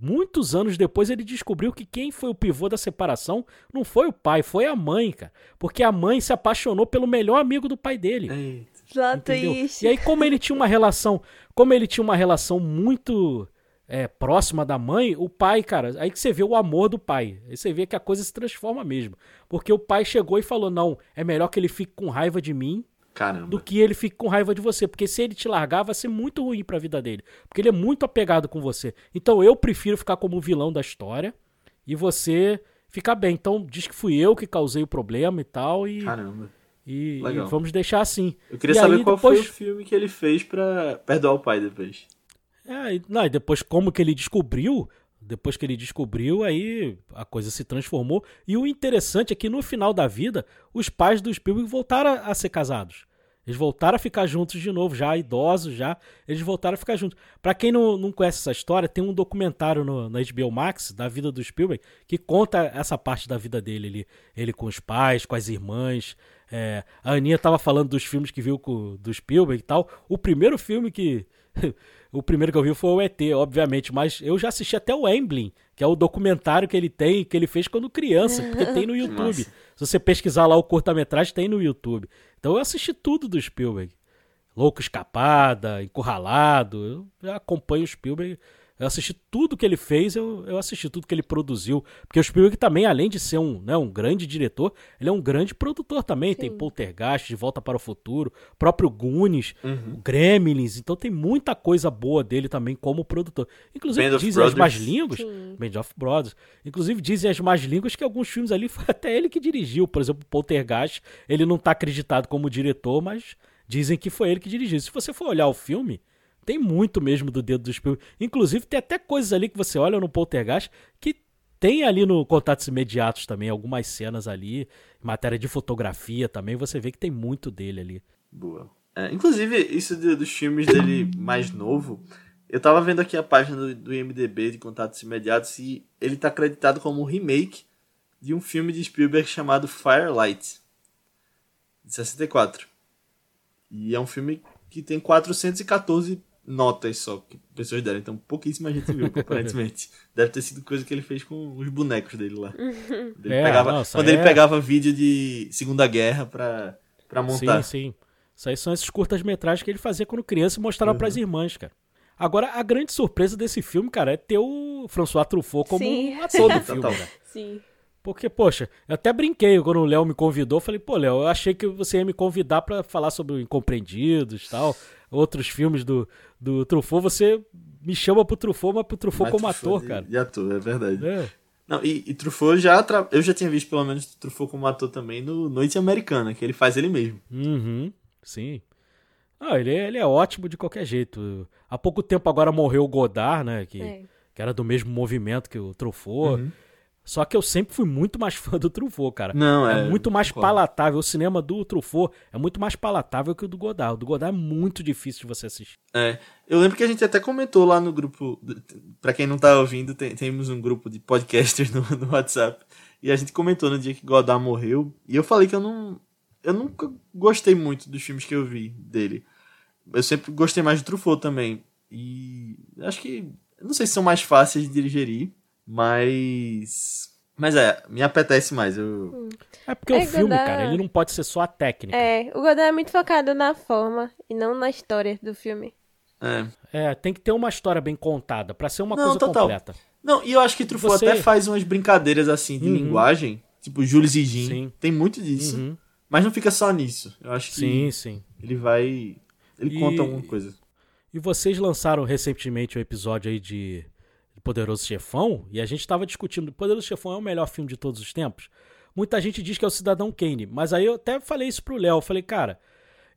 Speaker 3: muitos anos depois ele descobriu que quem foi o pivô da separação não foi o pai, foi a mãe, cara. Porque a mãe se apaixonou pelo melhor amigo do pai dele.
Speaker 2: Exato isso.
Speaker 3: E aí como ele tinha uma relação, como ele tinha uma relação muito é, próxima da mãe, o pai, cara, aí que você vê o amor do pai. Aí você vê que a coisa se transforma mesmo. Porque o pai chegou e falou: "Não, é melhor que ele fique com raiva de mim
Speaker 1: Caramba.
Speaker 3: do que ele fique com raiva de você. Porque se ele te largar, vai ser muito ruim pra vida dele. Porque ele é muito apegado com você. Então eu prefiro ficar como vilão da história e você ficar bem. Então diz que fui eu que causei o problema e tal. E,
Speaker 1: Caramba.
Speaker 3: E, e vamos deixar assim.
Speaker 1: Eu queria
Speaker 3: e
Speaker 1: saber aí, qual depois... foi o filme que ele fez pra perdoar o pai depois.
Speaker 3: É, não, e depois como que ele descobriu depois que ele descobriu, aí a coisa se transformou. E o interessante é que no final da vida, os pais do Spielberg voltaram a ser casados. Eles voltaram a ficar juntos de novo, já idosos, já. Eles voltaram a ficar juntos. Para quem não, não conhece essa história, tem um documentário no, na HBO Max da vida do Spielberg que conta essa parte da vida dele. Ele, ele com os pais, com as irmãs. É, a Aninha tava falando dos filmes que viu com, do Spielberg e tal. O primeiro filme que o primeiro que eu vi foi o ET, obviamente, mas eu já assisti até o Emblem, que é o documentário que ele tem, que ele fez quando criança, porque tem no YouTube. Se você pesquisar lá o curta-metragem, tem no YouTube. Então eu assisti tudo do Spielberg. Louco Escapada, Encurralado, eu acompanho o Spielberg eu assisti tudo que ele fez, eu, eu assisti tudo que ele produziu. Porque o Spielberg também, além de ser um, né, um grande diretor, ele é um grande produtor também. Sim. Tem Poltergeist, De Volta para o Futuro, próprio Goonies, uhum. Gremlins. Então tem muita coisa boa dele também como produtor. Inclusive Band dizem as más línguas, Sim. Band of Brothers. Inclusive dizem as más línguas que alguns filmes ali foi até ele que dirigiu. Por exemplo, Poltergeist, ele não está acreditado como diretor, mas dizem que foi ele que dirigiu. Se você for olhar o filme tem muito mesmo do dedo do Spielberg. Inclusive, tem até coisas ali que você olha no Poltergeist que tem ali no Contatos Imediatos também, algumas cenas ali, matéria de fotografia também, você vê que tem muito dele ali.
Speaker 1: Boa. É, inclusive, isso de, dos filmes dele mais novo, eu tava vendo aqui a página do, do IMDB de Contatos Imediatos e ele tá acreditado como remake de um filme de Spielberg chamado Firelight, de 64. E é um filme que tem 414 notas só que pessoas deram. Então pouquíssima gente viu, aparentemente. Deve ter sido coisa que ele fez com os bonecos dele lá. Ele é, pegava, nossa, quando é... ele pegava vídeo de Segunda Guerra pra, pra montar.
Speaker 3: Sim, sim. Isso aí são esses curtas-metragens que ele fazia quando criança e mostrava uhum. pras irmãs, cara. Agora, a grande surpresa desse filme, cara, é ter o François Truffaut como sim. ator do filme, cara.
Speaker 2: Sim.
Speaker 3: Porque, poxa, eu até brinquei quando o Léo me convidou. Falei, pô, Léo, eu achei que você ia me convidar para falar sobre o Incompreendidos tal, outros filmes do, do Truffaut. Você me chama pro Truffaut, mas pro Truffaut mas como Truffaut ator,
Speaker 1: de,
Speaker 3: cara.
Speaker 1: De ator, é verdade. É. Não, e, e Truffaut já. Tra... Eu já tinha visto pelo menos Truffaut como ator também no Noite Americana, que ele faz ele mesmo.
Speaker 3: Uhum, sim. Ah, ele, é, ele é ótimo de qualquer jeito. Há pouco tempo agora morreu o Godard, né? Que, é. que era do mesmo movimento que o Truffaut. Uhum. Só que eu sempre fui muito mais fã do Truffaut, cara.
Speaker 1: Não, é.
Speaker 3: É muito mais palatável. O cinema do Truffaut é muito mais palatável que o do Godard. O do Godard é muito difícil de você assistir.
Speaker 1: É. Eu lembro que a gente até comentou lá no grupo. para quem não tá ouvindo, tem, temos um grupo de podcasters no, no WhatsApp. E a gente comentou no dia que Godard morreu. E eu falei que eu não. Eu nunca gostei muito dos filmes que eu vi dele. Eu sempre gostei mais do Truffaut também. E acho que. Não sei se são mais fáceis de digerir. Mas. Mas é, me apetece mais. Eu... Hum.
Speaker 3: É porque é, o filme, Godard... cara, ele não pode ser só a técnica.
Speaker 2: É, o Godard é muito focado na forma e não na história do filme.
Speaker 1: É.
Speaker 3: É, tem que ter uma história bem contada para ser uma não, coisa total. completa.
Speaker 1: Não, e eu acho que Truffaut Você... até faz umas brincadeiras assim de uhum. linguagem, tipo Jules e Jean. Sim. Tem muito disso. Uhum. Mas não fica só nisso. Eu acho que
Speaker 3: sim, sim.
Speaker 1: ele vai. Ele e... conta alguma coisa.
Speaker 3: E vocês lançaram recentemente o um episódio aí de Poderoso Chefão, e a gente estava discutindo, Poderoso Chefão é o melhor filme de todos os tempos? Muita gente diz que é o Cidadão Kane, mas aí eu até falei isso pro Léo, eu falei, cara,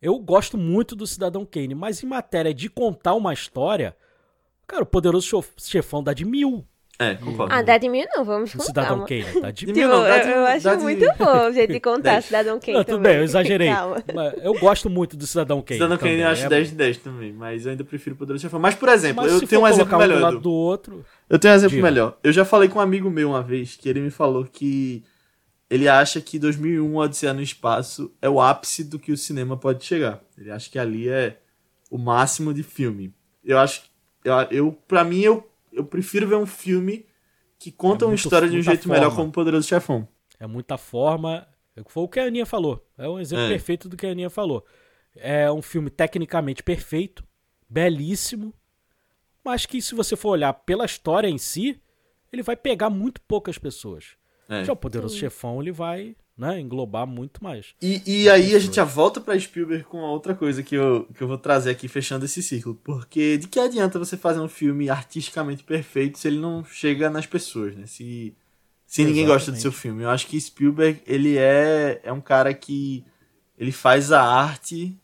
Speaker 3: eu gosto muito do Cidadão Kane, mas em matéria de contar uma história, cara, o Poderoso Chefão dá de mil.
Speaker 1: É, concordo.
Speaker 2: Ah, dá de mil não, vamos com
Speaker 3: Cidadão. Kane, dá de
Speaker 2: mil. Tipo, não, eu, eu acho muito bom o jeito de contar Cidadão Kane
Speaker 3: não, tudo
Speaker 2: bem,
Speaker 3: eu exagerei. eu gosto muito do Cidadão Kane.
Speaker 1: Cidadão Kane eu acho é... 10 de 10 também, mas eu ainda prefiro o Poderoso Chefão. Mas, por exemplo, mas eu tenho um exemplo melhor. Um do
Speaker 3: lado do outro...
Speaker 1: Eu tenho um exemplo Diga. melhor. Eu já falei com um amigo meu uma vez, que ele me falou que ele acha que 2001 Odisseia no Espaço é o ápice do que o cinema pode chegar. Ele acha que ali é o máximo de filme. Eu acho... Eu, eu pra mim, eu, eu prefiro ver um filme que conta é uma história de um jeito forma. melhor como o Poderoso Chefão.
Speaker 3: É muita forma. Foi o que a Aninha falou. É um exemplo é. perfeito do que a Aninha falou. É um filme tecnicamente perfeito, belíssimo, mas que se você for olhar pela história em si, ele vai pegar muito poucas pessoas. É. Já o Poderoso Sim. Chefão, ele vai né, englobar muito mais.
Speaker 1: E, e aí a gente já volta para Spielberg com outra coisa que eu, que eu vou trazer aqui fechando esse ciclo. Porque de que adianta você fazer um filme artisticamente perfeito se ele não chega nas pessoas, né? Se, se ninguém gosta do seu filme. Eu acho que Spielberg, ele é, é um cara que ele faz a arte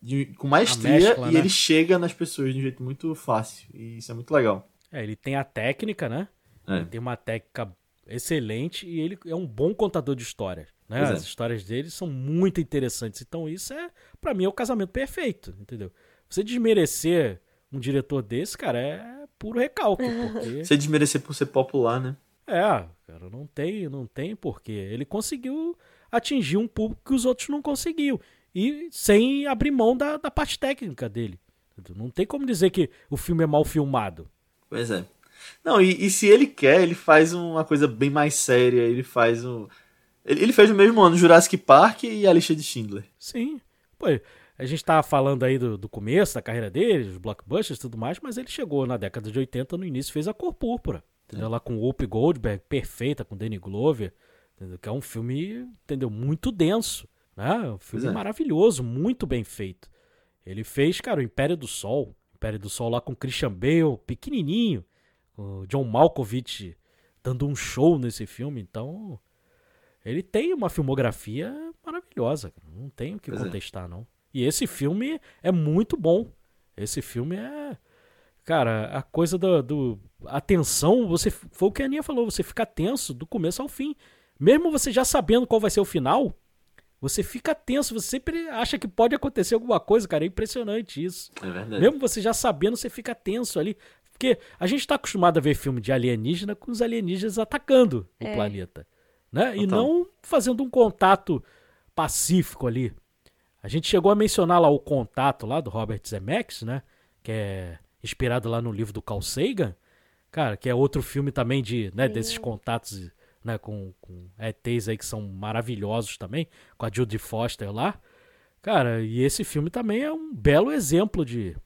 Speaker 1: de, com maestria mescla, e né? ele chega nas pessoas de um jeito muito fácil. E isso é muito legal.
Speaker 3: É, ele tem a técnica, né? É. tem uma técnica excelente e ele é um bom contador de histórias. Né? As histórias dele são muito interessantes. Então isso é, para mim, é o casamento perfeito, entendeu? Você desmerecer um diretor desse, cara, é puro recalque. Porque...
Speaker 1: Você desmerecer por ser popular, né?
Speaker 3: É, cara, não tem, não tem porquê. Ele conseguiu atingir um público que os outros não conseguiam. E sem abrir mão da, da parte técnica dele. Não tem como dizer que o filme é mal filmado.
Speaker 1: Pois é. Não, e, e, se ele quer, ele faz uma coisa bem mais séria. Ele faz um. Ele, ele fez no mesmo ano Jurassic Park e a lista de Schindler.
Speaker 3: Sim. Pô, a gente tá falando aí do, do começo da carreira dele, os blockbusters e tudo mais, mas ele chegou na década de 80, no início, fez a Cor Púrpura. Entendeu? É. Lá com Whoopi Goldberg, perfeita, com Danny Glover. Entendeu? Que é um filme, entendeu? Muito denso. Né? Um filme é. maravilhoso, muito bem feito. Ele fez, cara, o Império do Sol. Império do Sol lá com Christian Bale, pequenininho o John Malkovich dando um show nesse filme, então ele tem uma filmografia maravilhosa, não tem o que pois é. contestar é. não. E esse filme é muito bom. Esse filme é cara, a coisa do, do a tensão, você foi o que a Aninha falou, você fica tenso do começo ao fim. Mesmo você já sabendo qual vai ser o final, você fica tenso, você sempre acha que pode acontecer alguma coisa, cara. É impressionante isso.
Speaker 1: É verdade.
Speaker 3: Mesmo você já sabendo, você fica tenso ali. Porque a gente está acostumado a ver filme de alienígena com os alienígenas atacando é. o planeta. Né? E não fazendo um contato pacífico ali. A gente chegou a mencionar lá o contato lá do Robert Zemeckis, né? Que é inspirado lá no livro do Carl Sagan. Cara, que é outro filme também de, né, desses contatos né, com, com ETs aí que são maravilhosos também, com a Judy Foster lá. Cara, e esse filme também é um belo exemplo de,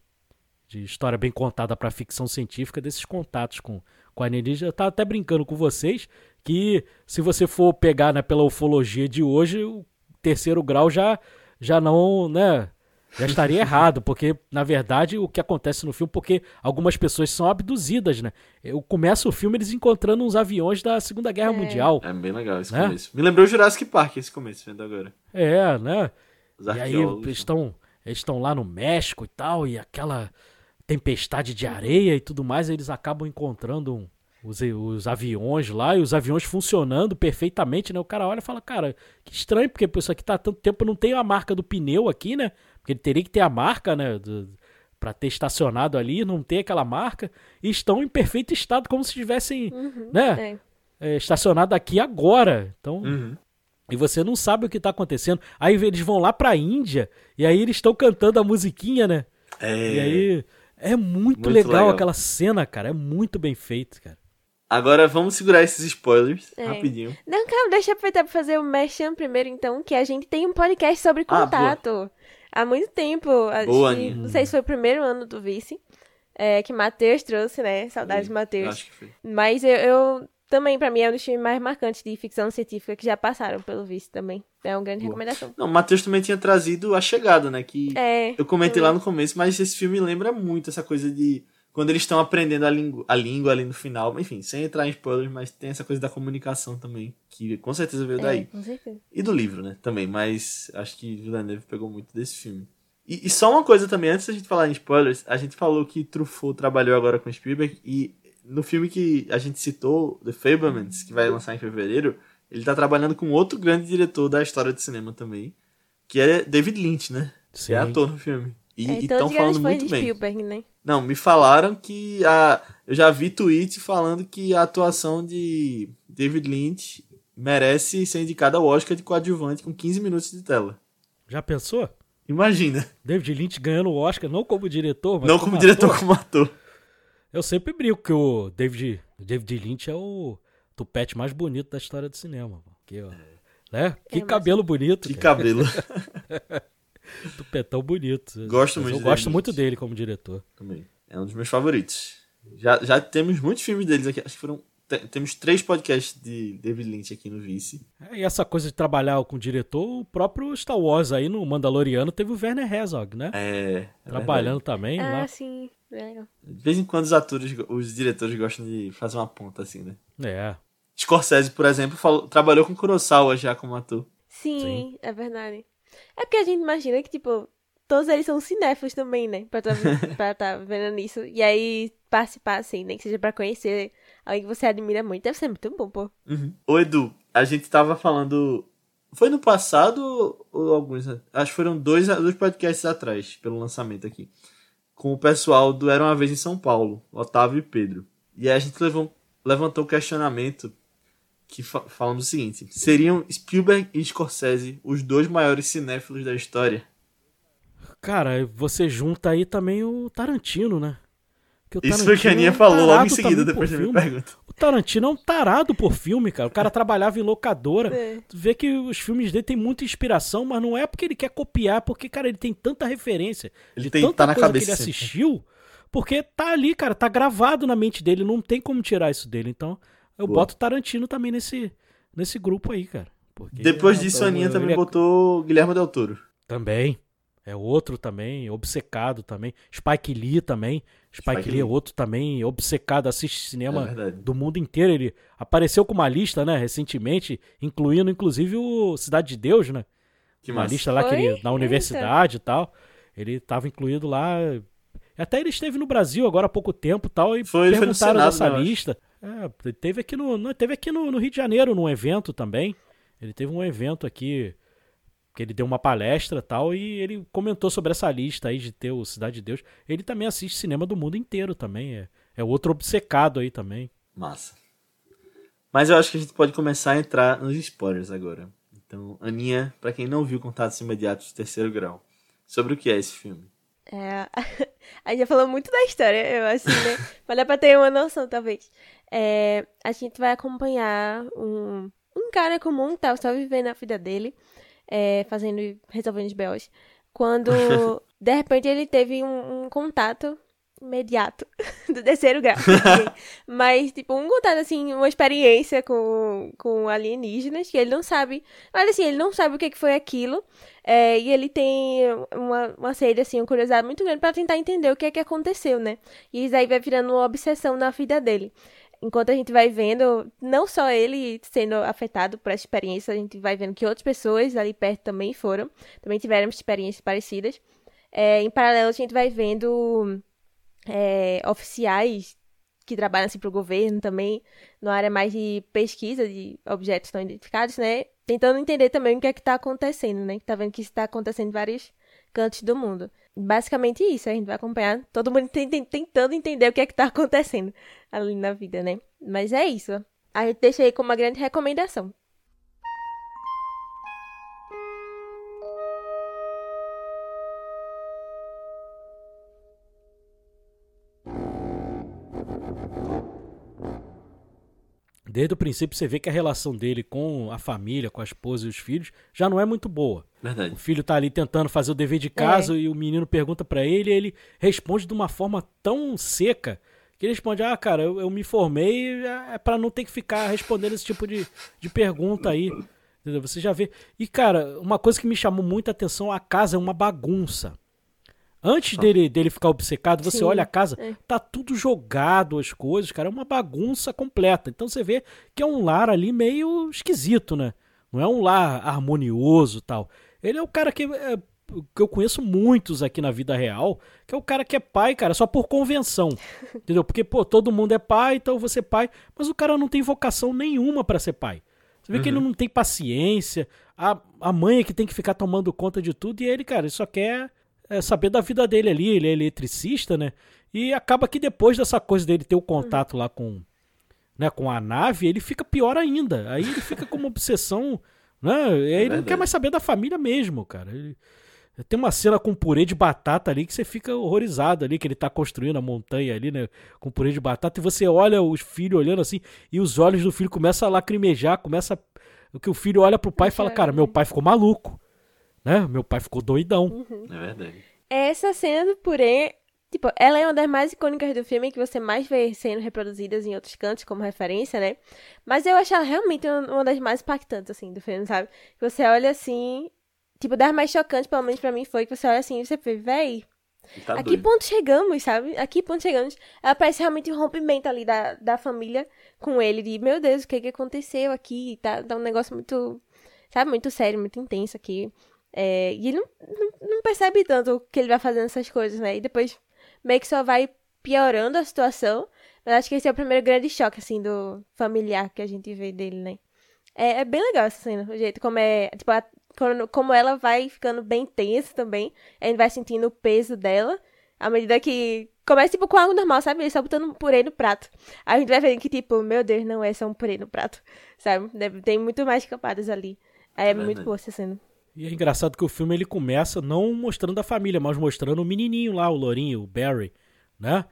Speaker 3: de história bem contada para ficção científica desses contatos com, com alienígena. Eu tava até brincando com vocês que se você for pegar né, pela ufologia de hoje, o terceiro grau já, já não, né? Já estaria errado, porque, na verdade, o que acontece no filme, porque algumas pessoas são abduzidas, né? Eu começo o filme eles encontrando uns aviões da Segunda Guerra
Speaker 2: É.
Speaker 3: Mundial.
Speaker 1: É bem legal esse
Speaker 3: Né?
Speaker 1: começo. Me lembrou Jurassic Park esse começo, vendo agora.
Speaker 3: É, né?
Speaker 1: Os
Speaker 3: E aí eles estão eles estão lá no México e tal, e aquela tempestade de areia e tudo mais, eles acabam encontrando um- os, os aviões lá, e os aviões funcionando perfeitamente, né? O cara olha e fala, cara, que estranho, porque isso aqui tá há tanto tempo, não tem a marca do pneu aqui, né? Porque ele teria que ter a marca, né? Do, pra ter estacionado ali, não tem aquela marca, e estão em perfeito estado, como se estivessem, né?
Speaker 2: É.
Speaker 3: é, estacionado aqui agora. Então,
Speaker 1: Uhum.
Speaker 3: e você não sabe o que tá acontecendo. Aí eles vão lá pra Índia e aí eles estão cantando a musiquinha, né?
Speaker 1: É.
Speaker 3: E aí é muito,
Speaker 1: Muito
Speaker 3: legal,
Speaker 1: legal.
Speaker 3: aquela cena, cara. É muito bem feito, cara.
Speaker 1: Agora vamos segurar esses spoilers
Speaker 2: É.
Speaker 1: rapidinho.
Speaker 2: Não, calma, deixa eu aproveitar pra fazer o Merchan primeiro, então, que a gente tem um podcast sobre
Speaker 1: Ah,
Speaker 2: contato. Há muito tempo.
Speaker 1: Boa, Aninha.
Speaker 2: não sei se foi o primeiro ano do Vice. é, que Matheus trouxe, né? Saudades,
Speaker 1: Eu
Speaker 2: Matheus.
Speaker 1: Acho que foi.
Speaker 2: Mas eu, eu- também, pra mim, é um dos filmes mais marcantes de ficção científica que já passaram pelo Vice também. É uma grande
Speaker 1: Boa.
Speaker 2: recomendação.
Speaker 1: Não, o Matheus também tinha trazido A Chegada, né? Que
Speaker 2: É.
Speaker 1: eu comentei
Speaker 2: também.
Speaker 1: lá no começo, mas esse filme lembra muito essa coisa de quando eles estão aprendendo a, língua, a língua ali no final. Enfim, sem entrar em spoilers, mas tem essa coisa da comunicação também, que com certeza veio
Speaker 2: É,
Speaker 1: daí.
Speaker 2: com certeza.
Speaker 1: E do livro, né? Também, mas acho que Villeneuve pegou muito desse filme. E, e só uma coisa também, antes da gente falar em spoilers, a gente falou que Truffaut trabalhou agora com Spielberg e no filme que a gente citou, The Fablemans, que vai lançar em fevereiro, ele tá trabalhando com outro grande diretor da história do cinema também, que é David Lynch, né? Que é ator no filme. E
Speaker 2: É,
Speaker 1: estão falando muito bem.
Speaker 2: Spielberg, né?
Speaker 1: Não, me falaram que a. Eu já vi tweet falando que a atuação de David Lynch merece ser indicada ao Oscar de coadjuvante com 15 minutos de tela.
Speaker 3: Já pensou?
Speaker 1: Imagina.
Speaker 3: David Lynch ganhando o Oscar, não como diretor, mas
Speaker 1: Não como
Speaker 3: ator.
Speaker 1: diretor, como ator.
Speaker 3: Eu sempre brinco que o David, o David Lynch é o tupete mais bonito da história do cinema. Que, ó, né? que
Speaker 2: mas-
Speaker 3: cabelo bonito.
Speaker 1: Que
Speaker 3: cara.
Speaker 1: cabelo.
Speaker 3: Tupetão bonito.
Speaker 1: Gosto muito
Speaker 3: Eu gosto muito dele como diretor.
Speaker 1: Também. É um dos meus favoritos. Já, já temos muitos filmes deles aqui. Acho que foram. te- temos três podcasts de David Lynch aqui no Vice.
Speaker 3: É, E essa coisa de trabalhar com diretor, o próprio Star Wars aí no Mandaloriano teve o Werner Herzog, né?
Speaker 1: É. é
Speaker 3: Trabalhando também
Speaker 2: Ah,
Speaker 3: lá.
Speaker 2: sim. É legal.
Speaker 1: verdade. De vez em quando os atores, os diretores gostam de fazer uma ponta assim, né?
Speaker 3: É.
Speaker 1: Scorsese, por exemplo, falou- trabalhou com Kurosawa já como ator.
Speaker 2: Sim,
Speaker 3: Sim.
Speaker 2: é verdade. É porque a gente imagina que, tipo, todos eles são cinéfilos também, né? Pra tá, pra tá vendo nisso. E aí, participar, assim, nem que seja pra conhecer alguém que você admira muito. Deve ser muito bom, pô.
Speaker 1: Ô Edu, a gente tava falando. Foi no passado ou alguns. Acho que foram dois, dois podcasts atrás, pelo lançamento aqui. Com o pessoal do Era uma Vez em São Paulo, Otávio e Pedro. E aí a gente levou, levantou o questionamento que fa falamos o seguinte: seriam Spielberg e Scorsese os dois maiores cinéfilos da história?
Speaker 3: Cara, você junta aí também o Tarantino, né? Que o
Speaker 1: Isso foi o que a
Speaker 3: Tarantino é
Speaker 1: Aninha
Speaker 3: um
Speaker 1: falou logo em
Speaker 3: tarado
Speaker 1: seguida, depois
Speaker 3: por
Speaker 1: da minha
Speaker 3: filme.
Speaker 1: pergunta.
Speaker 3: O Tarantino é um tarado por filme, cara. O cara trabalhava em locadora.
Speaker 2: É.
Speaker 3: Tu vê que os filmes dele tem muita inspiração, mas não é porque ele quer copiar, porque, cara, ele tem tanta referência
Speaker 1: Ele tem-
Speaker 3: tanta
Speaker 1: tá na
Speaker 3: coisa
Speaker 1: cabeça
Speaker 3: que ele
Speaker 1: sempre.
Speaker 3: assistiu, porque tá ali, cara, tá gravado na mente dele, não tem como tirar isso dele. Então, eu
Speaker 1: Boa.
Speaker 3: boto o Tarantino também nesse, nesse grupo aí, cara. Porque,
Speaker 1: Depois
Speaker 3: é,
Speaker 1: disso,
Speaker 3: então,
Speaker 1: a Aninha também
Speaker 3: é-
Speaker 1: botou Guilherme Del Toro.
Speaker 3: Também. É outro também, obcecado também. Spike Lee também. Spike,
Speaker 1: Spike
Speaker 3: Lee é outro também, obcecado, assiste
Speaker 1: É
Speaker 3: cinema
Speaker 1: verdade.
Speaker 3: do mundo inteiro. Ele apareceu com uma lista, né, recentemente, incluindo inclusive o Cidade de Deus, né?
Speaker 1: Que
Speaker 3: uma
Speaker 1: massa.
Speaker 3: lista lá que ele, na universidade e tal. Ele estava incluído lá. Até ele esteve no Brasil agora há pouco tempo e tal. E
Speaker 1: Foi, ele foi no
Speaker 3: perguntaram
Speaker 1: Senado,
Speaker 3: dessa
Speaker 1: né, eu acho.
Speaker 3: É, teve aqui, no, não, teve aqui no, no Rio de Janeiro, num evento também. Ele teve um evento aqui que ele deu uma palestra e tal, e ele comentou sobre essa lista aí de ter o Cidade de Deus. Ele também assiste cinema do mundo inteiro também. É, é outro obcecado aí também.
Speaker 1: Massa. Mas eu acho que a gente pode começar a entrar nos spoilers agora. Então, Aninha, pra quem não viu Contatos Imediatos de Terceiro Grau, sobre o que é esse filme?
Speaker 2: É, a gente já falou muito da história, eu acho, né? Mas dá pra ter uma noção, talvez. É, a gente vai acompanhar um, um cara comum tá só vivendo a vida dele, é, fazendo, resolvendo os B.O.s. Quando, de repente, ele teve um, um contato imediato do terceiro grau. mas, tipo, um contando, assim, uma experiência com, com alienígenas que ele não sabe. Mas, assim, ele não sabe o que, que foi aquilo. É, e ele tem uma, uma sede, assim, uma curiosidade muito grande para tentar entender o que é que aconteceu, né? E isso aí vai virando uma obsessão na vida dele. Enquanto a gente vai vendo, não só ele sendo afetado por essa experiência, a gente vai vendo que outras pessoas ali perto também foram, também tiveram experiências parecidas. É, em paralelo, a gente vai vendo é, oficiais que trabalham assim, para o governo também, na área mais de pesquisa de objetos não identificados, né? Tentando entender também o que é que está acontecendo, né? Tá vendo que está acontecendo em vários cantos do mundo. Basicamente isso, a gente vai acompanhar todo mundo tentando entender o que é que está acontecendo ali na vida, né? Mas é isso. A gente deixa aí como uma grande recomendação.
Speaker 3: Desde o princípio você vê que a relação dele com a família, com a esposa e os filhos já não é muito boa.
Speaker 1: Verdade.
Speaker 3: O filho tá ali tentando fazer o dever de casa é. e o menino pergunta para ele e ele responde de uma forma tão seca que ele responde: Ah, cara, eu, eu me formei é, é para não ter que ficar respondendo esse tipo de, de pergunta aí. Entendeu? Você já vê. E, cara, uma coisa que me chamou muita atenção: a casa é uma bagunça. Antes dele, dele ficar obcecado, você Sim, olha a casa, é. tá tudo jogado as coisas, cara, é uma bagunça completa. Então você vê que é um lar ali meio esquisito, né? Não é um lar harmonioso tal. Ele é o cara que, é, que eu conheço muitos aqui na vida real, que é o cara que é pai, cara, só por convenção. entendeu? Porque, pô, todo mundo é pai, então você é pai, mas o cara não tem vocação nenhuma para ser pai. Você vê uhum. que ele uhum. não tem paciência, a, a mãe é que tem que ficar tomando conta de tudo, e ele, cara, ele só quer é, saber da vida dele ali. Ele é eletricista, né? E acaba que depois dessa coisa dele ter o contato lá com, né, com a nave, ele fica pior ainda. Aí ele fica com uma obsessão, né? E aí ele não quer mais saber da família mesmo, cara. Ele, tem uma cena com purê de batata ali que você fica horrorizado ali, que ele tá construindo a montanha ali, né? Com purê de batata, e você olha os filhos olhando assim, e os olhos do filho começam a lacrimejar, começa. O que o filho olha pro pai e fala, cara, meu pai ficou maluco né? Meu pai ficou doidão.
Speaker 1: Uhum. É verdade.
Speaker 2: Essa cena do purê, tipo, ela é uma das mais icônicas do filme que você mais vê sendo reproduzidas em outros cantos como referência, né? Mas eu acho ela realmente uma das mais impactantes, assim, do filme, sabe? Que você olha assim, tipo, das mais chocantes, pelo menos pra mim, foi que você olha assim e você vê, véi, Tá a que ponto chegamos, sabe? A que ponto chegamos? Ela parece realmente um rompimento ali da, da família com ele. De, meu Deus, o que que aconteceu aqui? Tá, tá um negócio muito, sabe? Muito sério, muito intenso aqui. É, e ele não, não, não, percebe tanto que ele vai fazendo essas coisas, né? E depois meio que só vai piorando a situação. Mas acho que esse é o primeiro grande choque, assim, do familiar que a gente vê dele, né? É, é bem legal essa cena, o jeito como é. Tipo, a, como, como ela vai ficando bem tensa também. A gente vai sentindo o peso dela. À medida que. Começa, tipo, com algo normal, sabe? Ele só botando um purê no prato. Aí a gente vai vendo que, tipo, meu Deus, não é só um purê no prato, sabe? Tem muito mais camadas ali. Aí é, é muito boa essa cena.
Speaker 3: E é engraçado que o filme ele começa não mostrando a família, mas mostrando o menininho lá, o Lourinho, o Barry, né?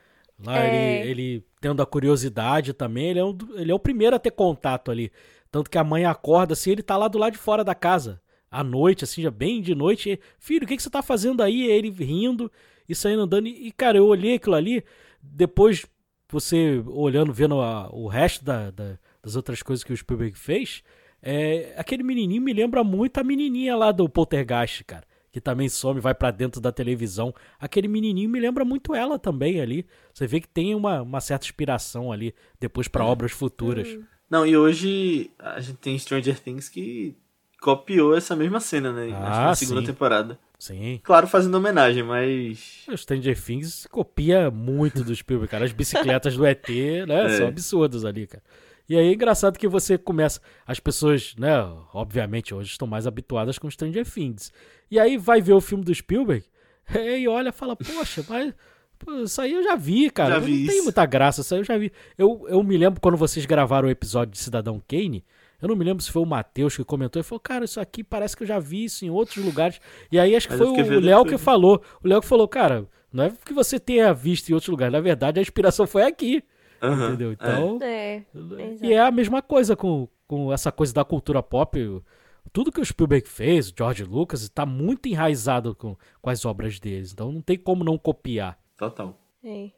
Speaker 3: Lá é... ele, ele tendo a curiosidade também, ele é, um, ele é o primeiro a ter contato ali. Tanto que a mãe acorda assim, ele tá lá do lado de fora da casa. À noite, assim, já bem de noite. E, Filho, o que, que você tá fazendo aí? E ele rindo e saindo andando. E, cara, eu olhei aquilo ali, depois você olhando, vendo a, o resto da, da, das outras coisas que o Spielberg fez, é, aquele menininho me lembra muito a menininha lá do Poltergeist, cara. Que também some, vai para dentro da televisão. Aquele menininho me lembra muito ela também ali. Você vê que tem uma, uma certa inspiração ali depois para é. obras futuras.
Speaker 1: Não, e hoje a gente tem Stranger Things que copiou essa mesma cena, né? Ah, na segunda sim. temporada.
Speaker 3: Sim.
Speaker 1: Claro, fazendo homenagem, mas.
Speaker 3: O Stranger Things copia muito dos Spielberg, cara. As bicicletas do ET, né? É. São absurdas ali, cara. E aí é engraçado que você começa. As pessoas, né, obviamente, hoje estão mais habituadas com Stranger Things. E aí vai ver o filme do Spielberg e olha e fala, poxa, mas. Isso aí eu já vi, cara. Já vi não tem muita graça, isso aí eu já vi. Eu, eu me lembro quando vocês gravaram o episódio de Cidadão Kane. Eu não me lembro se foi o Matheus que comentou. Ele falou, cara, isso aqui parece que eu já vi isso em outros lugares. E aí acho que Mas foi o Léo que falou. O Léo que falou, cara, não é que você tenha visto em outros lugares. Na verdade, a inspiração foi aqui. Uhum, entendeu? Então.
Speaker 2: É.
Speaker 3: e é a mesma coisa com, com essa coisa da cultura pop. Tudo que o Spielberg fez, o George Lucas, está muito enraizado com, com as obras deles. Então não tem como não copiar.
Speaker 1: Total.
Speaker 2: É.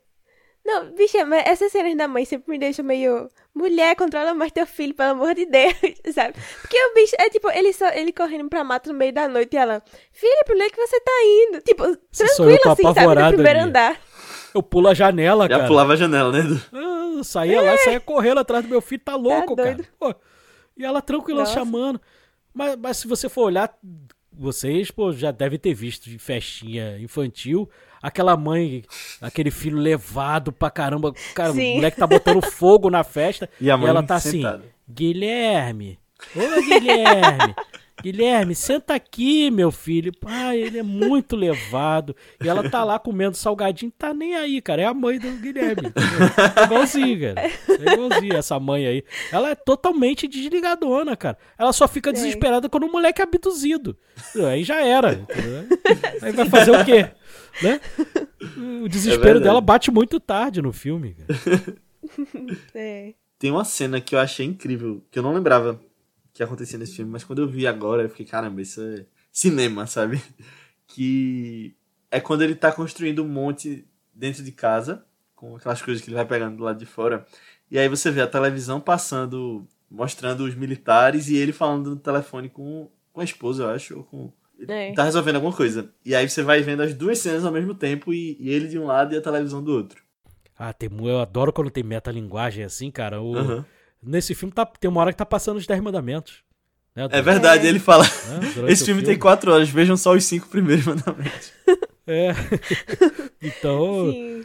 Speaker 2: Não, bicha, mas essas cenas da mãe sempre me deixam meio. Mulher, controla mais teu filho, pelo amor de Deus, sabe? Porque o bicho é tipo, ele só ele correndo pra mato no meio da noite e ela, filha, pro que você tá indo? Tipo, tranquilo assim, sabe? No primeiro ali. andar.
Speaker 3: Eu pulo a janela, Já cara.
Speaker 1: Já pulava a janela, né?
Speaker 3: Ah, eu saía é. lá, saía correndo atrás do meu filho, tá louco, tá cara. Pô, e ela tranquila Nossa. chamando. Mas, mas se você for olhar, vocês, pô, já devem ter visto de festinha infantil aquela mãe, aquele filho levado pra caramba. Cara, Sim. o moleque tá botando fogo na festa. E, a mãe e ela tá assim: Guilherme, ô Guilherme. Guilherme, senta aqui, meu filho. Pai, ele é muito levado. E ela tá lá comendo salgadinho, tá nem aí, cara. É a mãe do Guilherme. É igualzinho, cara. É igualzinho essa mãe aí. Ela é totalmente desligadona, cara. Ela só fica desesperada quando o moleque é abduzido. Aí já era. Entendeu? Aí vai fazer o quê? Né? O desespero é dela bate muito tarde no filme.
Speaker 1: É. Tem uma cena que eu achei incrível, que eu não lembrava que acontecia nesse filme, mas quando eu vi agora, eu fiquei, caramba, isso é cinema, sabe? Que é quando ele tá construindo um monte dentro de casa, com aquelas coisas que ele vai pegando do lado de fora, e aí você vê a televisão passando, mostrando os militares e ele falando no telefone com, com a esposa, eu acho, ou com é. Tá resolvendo alguma coisa. E aí você vai vendo as duas cenas ao mesmo tempo e, e ele de um lado e a televisão do outro.
Speaker 3: Ah, tem, eu adoro quando tem metalinguagem assim, cara. O, uhum. Nesse filme tá, tem uma hora que tá passando os 10 mandamentos.
Speaker 1: Né? É verdade, é. ele fala. É, Esse filme, filme, tem 4 horas, vejam só os 5 primeiros mandamentos.
Speaker 3: É. então. Sim.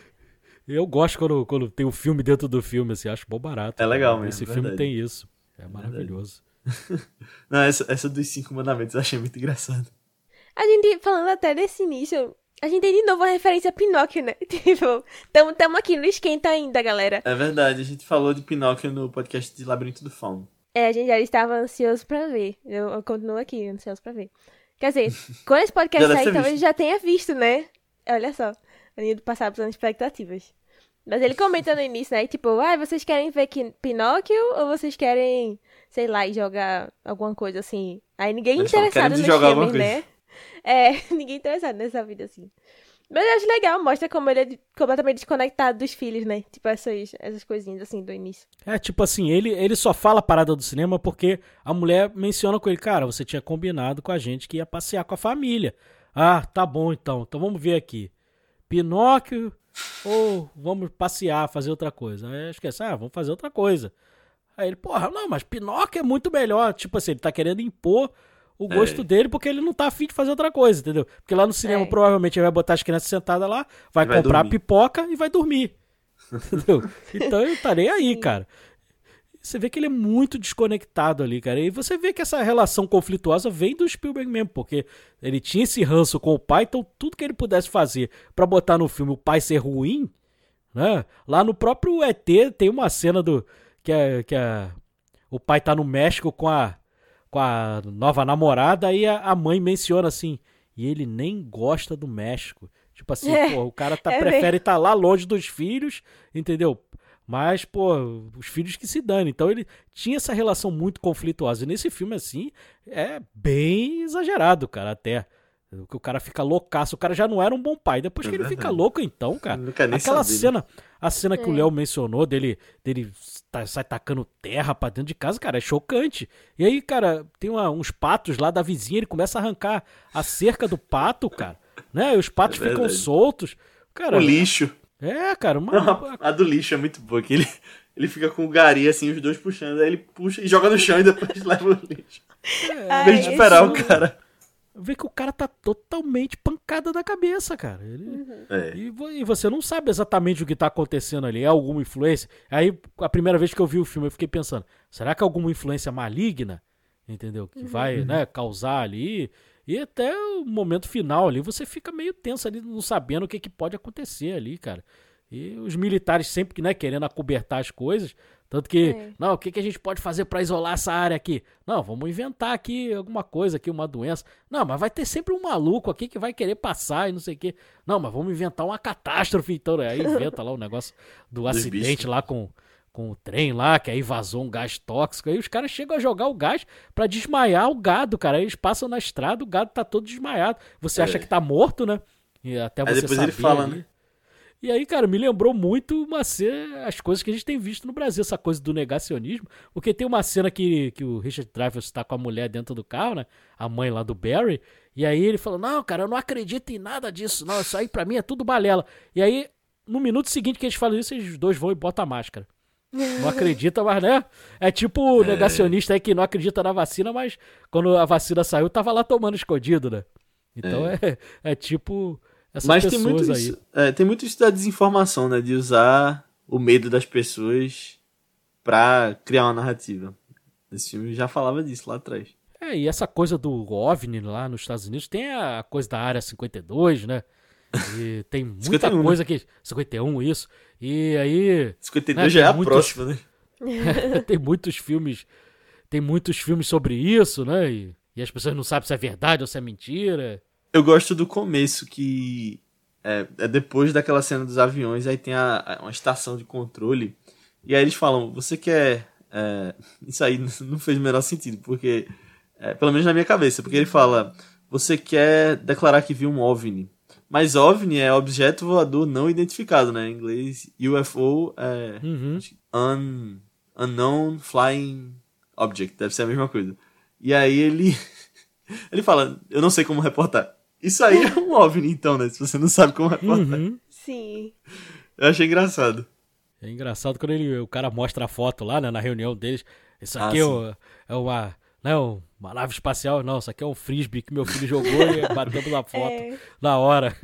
Speaker 3: Eu gosto quando, quando tem o um filme dentro do filme, assim, acho bom barato.
Speaker 1: É legal mesmo.
Speaker 3: Esse filme tem isso. É maravilhoso.
Speaker 1: Não, essa, essa dos cinco mandamentos eu achei muito engraçado.
Speaker 2: A gente, falando até desse início, a gente tem de novo a referência a Pinóquio, né? Tipo, tamo, tamo aqui no esquenta ainda, galera.
Speaker 1: É verdade, a gente falou de Pinóquio no podcast de Labirinto do Fauno.
Speaker 2: É, a gente já estava ansioso pra ver. Eu, eu continuo aqui, ansioso pra ver. Quer dizer, quando esse podcast sair, talvez já tenha visto, né? Olha só, indo passar pelas expectativas. Mas ele comenta no início, né? Tipo, ah, vocês querem ver Pinóquio ou vocês querem, sei lá, jogar alguma coisa assim? Aí ninguém Eles interessado no filme, né? É, ninguém interessado nessa vida, assim. Mas eu acho legal, mostra como ele é completamente desconectado dos filhos, né? Tipo, essas, essas coisinhas assim do início.
Speaker 3: É, tipo assim, ele, ele só fala a parada do cinema porque a mulher menciona com ele, cara, você tinha combinado com a gente que ia passear com a família. Ah, tá bom então. Então vamos ver aqui. Pinóquio ou vamos passear, fazer outra coisa. Aí esquece, ah, vamos fazer outra coisa. Aí ele, porra, não, mas Pinóquio é muito melhor. Tipo assim, ele tá querendo impor o gosto é. dele porque ele não tá afim de fazer outra coisa, entendeu? Porque lá no cinema é. provavelmente ele vai botar as crianças sentadas lá, vai, vai comprar dormir. pipoca e vai dormir. entendeu? Então eu estarei aí, cara. Você vê que ele é muito desconectado ali, cara. E você vê que essa relação conflituosa vem do Spielberg mesmo, porque ele tinha esse ranço com o pai, então tudo que ele pudesse fazer para botar no filme o pai ser ruim, né? Lá no próprio ET tem uma cena do que a, que a, o pai tá no México com a com a nova namorada, aí a, a mãe menciona assim, e ele nem gosta do México. Tipo assim, é, pô, o cara tá, é prefere estar tá lá longe dos filhos, entendeu? Mas, pô, os filhos que se dane. Então ele tinha essa relação muito conflituosa. E nesse filme, assim, é bem exagerado, cara, até. Que o cara fica loucaço. O cara já não era um bom pai. Depois que é ele fica louco, então, cara. Aquela cena, a cena que é. o Léo mencionou dele, dele tá, sai tacando terra pra dentro de casa, cara, é chocante. E aí, cara, tem uma, uns patos lá da vizinha, ele começa a arrancar a cerca do pato, cara. Né? E os patos é ficam soltos. Cara,
Speaker 1: o lixo.
Speaker 3: É, cara, uma...
Speaker 1: Não, a do lixo é muito boa, que ele, ele fica com o gari, assim, os dois puxando, aí ele puxa e joga no chão e depois leva o lixo. É, em vez de esperar o cara
Speaker 3: vê que o cara tá totalmente pancada da cabeça, cara. Ele, uhum. é. e, e, você não sabe exatamente o que tá acontecendo ali. É alguma influência? Aí, a primeira vez que eu vi o filme, eu fiquei pensando: será que é alguma influência maligna? Entendeu? Que uhum. vai né, causar ali. E até o momento final ali, você fica meio tenso ali, não sabendo o que, que pode acontecer ali, cara. E os militares sempre né, querendo acobertar as coisas. Tanto que, é. não, o que, que a gente pode fazer para isolar essa área aqui? Não, vamos inventar aqui alguma coisa aqui, uma doença. Não, mas vai ter sempre um maluco aqui que vai querer passar e não sei o quê. Não, mas vamos inventar uma catástrofe, então, né? Aí inventa lá o negócio do acidente lá com, com o trem lá, que aí vazou um gás tóxico. Aí os caras chegam a jogar o gás para desmaiar o gado, cara. Aí eles passam na estrada, o gado tá todo desmaiado. Você é. acha que tá morto, né? E até você
Speaker 1: aí depois ele fala, ali. né?
Speaker 3: E aí, cara, me lembrou muito uma cena, as coisas que a gente tem visto no Brasil, essa coisa do negacionismo. Porque tem uma cena que, que o Richard Dreyfuss está com a mulher dentro do carro, né? A mãe lá do Barry. E aí ele falou: Não, cara, eu não acredito em nada disso. Não, isso aí pra mim é tudo balela. E aí, no minuto seguinte que eles falam isso, os dois vão e botam a máscara. Não acredita, mas né? É tipo o é. negacionista aí que não acredita na vacina, mas quando a vacina saiu, tava lá tomando escondido, né? Então é, é, é tipo essas mas
Speaker 1: tem muito,
Speaker 3: aí.
Speaker 1: Isso, é, tem muito isso da desinformação, né? De usar o medo das pessoas pra criar uma narrativa. Esse filme já falava disso lá atrás.
Speaker 3: É, e essa coisa do OVNI lá nos Estados Unidos tem a coisa da Área 52, né? E tem muita 51, coisa né? que. 51, isso. E aí.
Speaker 1: 52 né, já é a muitos, próxima, né?
Speaker 3: tem muitos filmes. Tem muitos filmes sobre isso, né? E, e as pessoas não sabem se é verdade ou se é mentira.
Speaker 1: Eu gosto do começo, que é, é, depois daquela cena dos aviões, aí tem a, a, uma estação de controle. E aí eles falam, você quer. É, isso aí não fez o menor sentido, porque. É, pelo menos na minha cabeça, porque ele fala, você quer declarar que viu um OVNI. Mas OVNI é objeto voador não identificado, né? Em inglês, UFO é uhum. un, Unknown Flying Object, deve ser a mesma coisa. E aí ele ele fala, eu não sei como reportar. Isso aí é um OVNI, então, né? Se você não sabe como reportar. Uhum.
Speaker 2: Sim.
Speaker 1: Eu achei engraçado.
Speaker 3: É engraçado quando ele, o cara mostra a foto lá, né, na reunião deles. Isso aqui ah, é, é, uma, né, uma nave espacial. Não, isso aqui é um frisbee que meu filho jogou e batemos na foto é. na hora.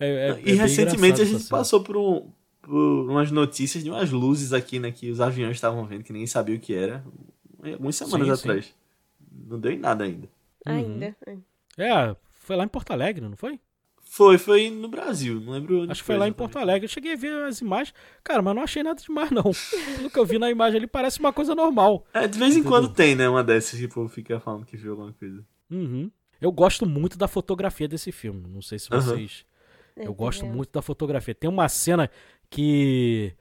Speaker 3: É, é,
Speaker 1: e recentemente a gente assim. passou por, um, por umas notícias de umas luzes aqui, né, que os aviões estavam vendo, que ninguém sabia o que era. Algumas semanas sim, atrás. Sim. Não deu em nada ainda.
Speaker 2: Ainda.
Speaker 3: Uhum. É, foi lá em Porto Alegre, não foi?
Speaker 1: Foi, foi no Brasil, não lembro.
Speaker 3: Acho que foi lá em Porto Alegre. Eu cheguei a ver as imagens. Cara, mas não achei nada demais, não. Pelo que eu vi na imagem ali, parece uma coisa normal.
Speaker 1: É, de vez em Entendeu? quando tem, né? Uma dessas que o povo fica falando que viu alguma coisa.
Speaker 3: Uhum. Eu gosto muito da fotografia desse filme. Não sei se vocês. Uhum. Eu gosto muito da fotografia. Tem uma cena que.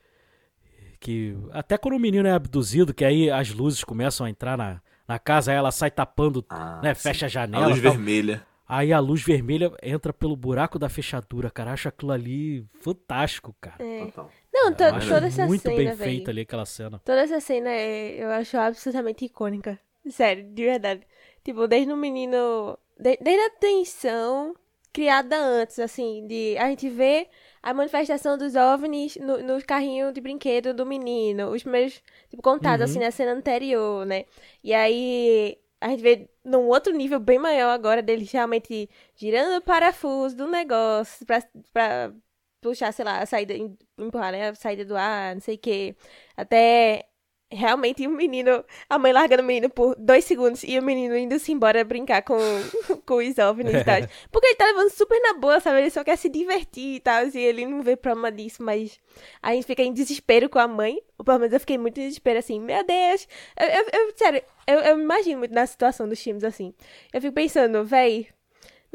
Speaker 3: Que. Até quando o menino é abduzido, que aí as luzes começam a entrar na, na casa, aí ela sai tapando, ah, né? Sim. Fecha a janela. A
Speaker 1: luz vermelha.
Speaker 3: Aí a luz vermelha entra pelo buraco da fechadura, cara. Acho aquilo ali fantástico, cara.
Speaker 2: É. Não, to, toda essa
Speaker 3: muito
Speaker 2: cena.
Speaker 3: Muito bem feita ali aquela cena.
Speaker 2: Toda essa cena é, eu acho absolutamente icônica. Sério, de verdade. Tipo, desde o menino. De, desde a tensão criada antes, assim, de a gente vê a manifestação dos OVNIs no, no carrinho de brinquedo do menino. Os primeiros, tipo, contados, uhum. assim, na cena anterior, né? E aí a gente vê num outro nível bem maior agora deles realmente girando o parafuso do negócio pra, pra puxar, sei lá, a saída, empurrar, né? A saída do ar, não sei o quê. Até realmente o menino, a mãe largando o menino por dois segundos e o menino indo-se embora brincar com, com os OVNIs e tal. Porque ele tá levando super na boa, sabe? Ele só quer se divertir e tal, e ele não vê problema disso, mas a gente fica em desespero com a mãe. Pelo menos eu fiquei muito em desespero, assim, meu Deus. Eu, eu, eu sério, eu, eu imagino muito na situação dos times, assim. Eu fico pensando, véi,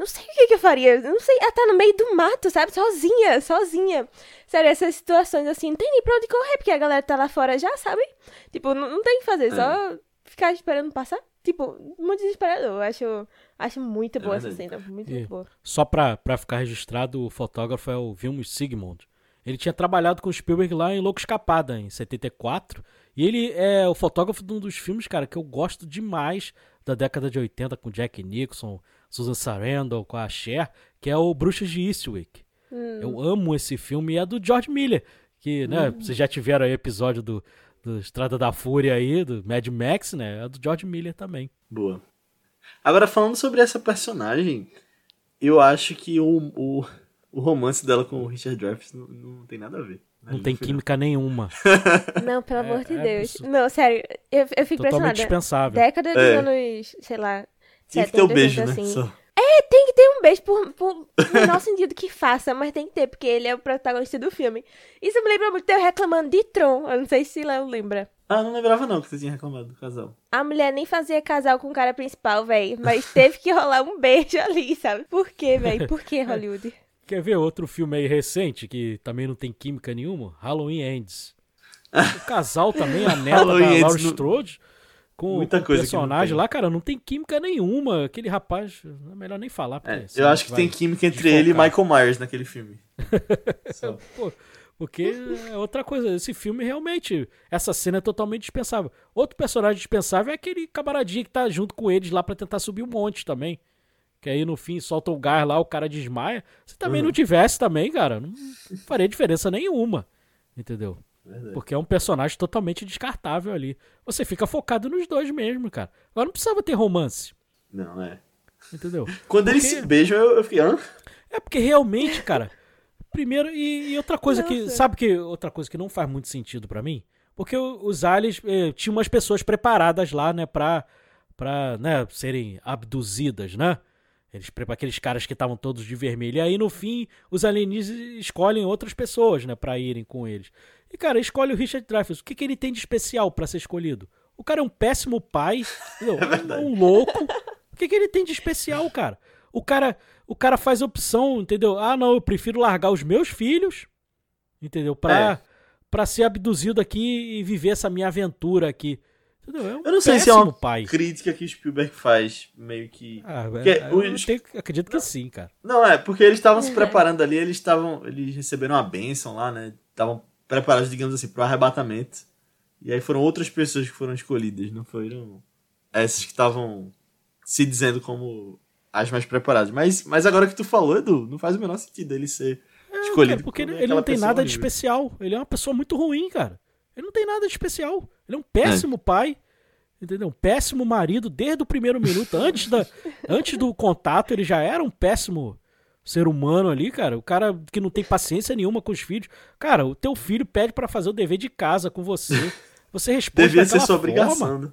Speaker 2: não sei o que, que eu faria. Não sei. Ela tá no meio do mato, sabe? Sozinha, sozinha. Sério, essas situações assim, não tem nem pra onde correr, porque a galera tá lá fora já, sabe? Tipo, não, não tem o que fazer, é. só ficar esperando passar. Tipo, muito desesperador. Eu acho, acho muito boa é essa cena. Muito, muito boa.
Speaker 3: Só pra, pra ficar registrado, o fotógrafo é o Vilmos Sigmund. Ele tinha trabalhado com o Spielberg lá em Louco Escapada, em 74. E ele é o fotógrafo de um dos filmes, cara, que eu gosto demais da década de 80, com Jack Nixon, Susan Sarandon, com a Cher, que é o Bruxas de Eastwick. Hum. Eu amo esse filme e é do George Miller, que, né, hum. vocês já tiveram aí episódio do, do Estrada da Fúria aí, do Mad Max, né, é do George Miller também.
Speaker 1: Boa. Agora, falando sobre essa personagem, eu acho que o, o, o romance dela com o Richard Dreyfuss não, não tem nada a ver.
Speaker 3: Não tem química nenhuma.
Speaker 2: Não, pelo é, amor de é Deus. Absurdo. Não, sério, eu, eu fico
Speaker 3: Totalmente dispensável.
Speaker 2: Década dos é. anos, sei lá,
Speaker 1: tem que ter um beijo, né? assim. Só.
Speaker 2: É, tem que ter um beijo por, por menor sentido que faça, mas tem que ter, porque ele é o protagonista do filme. Isso me lembra muito eu reclamando de Tron. Eu não sei se Léo lembra.
Speaker 1: Ah, não lembrava não que você tinha reclamado do casal.
Speaker 2: A mulher nem fazia casal com o cara principal, velho. Mas teve que rolar um beijo ali, sabe? Por quê, velho? Por que Hollywood?
Speaker 3: Quer ver outro filme aí recente que também não tem química nenhuma? Halloween Ends. O casal também, a neta da Laura Strode com, Muita com coisa personagem lá, cara, não tem química nenhuma. Aquele rapaz, é melhor nem falar.
Speaker 1: É, eu acho que tem química entre ele e Michael Myers naquele filme.
Speaker 3: Pô, porque é outra coisa, esse filme realmente, essa cena é totalmente dispensável. Outro personagem dispensável é aquele camaradinho que tá junto com eles lá para tentar subir um monte também. Que aí no fim solta o gás lá, o cara desmaia. Se também uhum. não tivesse também, cara, não faria diferença nenhuma. Entendeu? Verdade. Porque é um personagem totalmente descartável ali. Você fica focado nos dois mesmo, cara. Agora não precisava ter romance.
Speaker 1: Não, é.
Speaker 3: Entendeu?
Speaker 1: Quando porque... eles se beijam, eu, eu fiquei. Hã?
Speaker 3: É porque realmente, cara. Primeiro, e, e outra coisa Nossa. que. Sabe que outra coisa que não faz muito sentido para mim? Porque os aliens eh, tinham umas pessoas preparadas lá, né, pra, pra né, serem abduzidas, né? Eles aqueles caras que estavam todos de vermelho. E aí, no fim, os alienígenas escolhem outras pessoas, né, pra irem com eles. E, cara, escolhe o Richard Dreyfuss. O que, que ele tem de especial para ser escolhido? O cara é um péssimo pai, é um louco. O que, que ele tem de especial, cara? O cara, o cara faz opção, entendeu? Ah, não, eu prefiro largar os meus filhos, entendeu? Pra, é. Pra ser abduzido aqui e viver essa minha aventura aqui. Entendeu? É um
Speaker 1: eu não sei se é uma
Speaker 3: pai.
Speaker 1: crítica que Spielberg faz, meio que.
Speaker 3: Ah, é, eu os... tenho, acredito que sim, cara.
Speaker 1: Não, é, porque eles estavam se é. preparando ali, eles estavam. Eles receberam uma bênção lá, né? Estavam preparados, digamos assim, para o arrebatamento. E aí foram outras pessoas que foram escolhidas, não foram essas que estavam se dizendo como as mais preparadas. Mas, mas agora que tu falou, Edu, não faz o menor sentido ele ser é, escolhido.
Speaker 3: É, porque ele, ele não tem nada horrível. de especial. Ele é uma pessoa muito ruim, cara. Ele não tem nada de especial. Ele é um péssimo é. pai. Entendeu? Um péssimo marido desde o primeiro minuto. Antes, da, antes do contato, ele já era um péssimo ser humano ali, cara. O cara que não tem paciência nenhuma com os filhos. Cara, o teu filho pede para fazer o dever de casa com você. Você responde
Speaker 1: Devia ser sua obrigação. Né?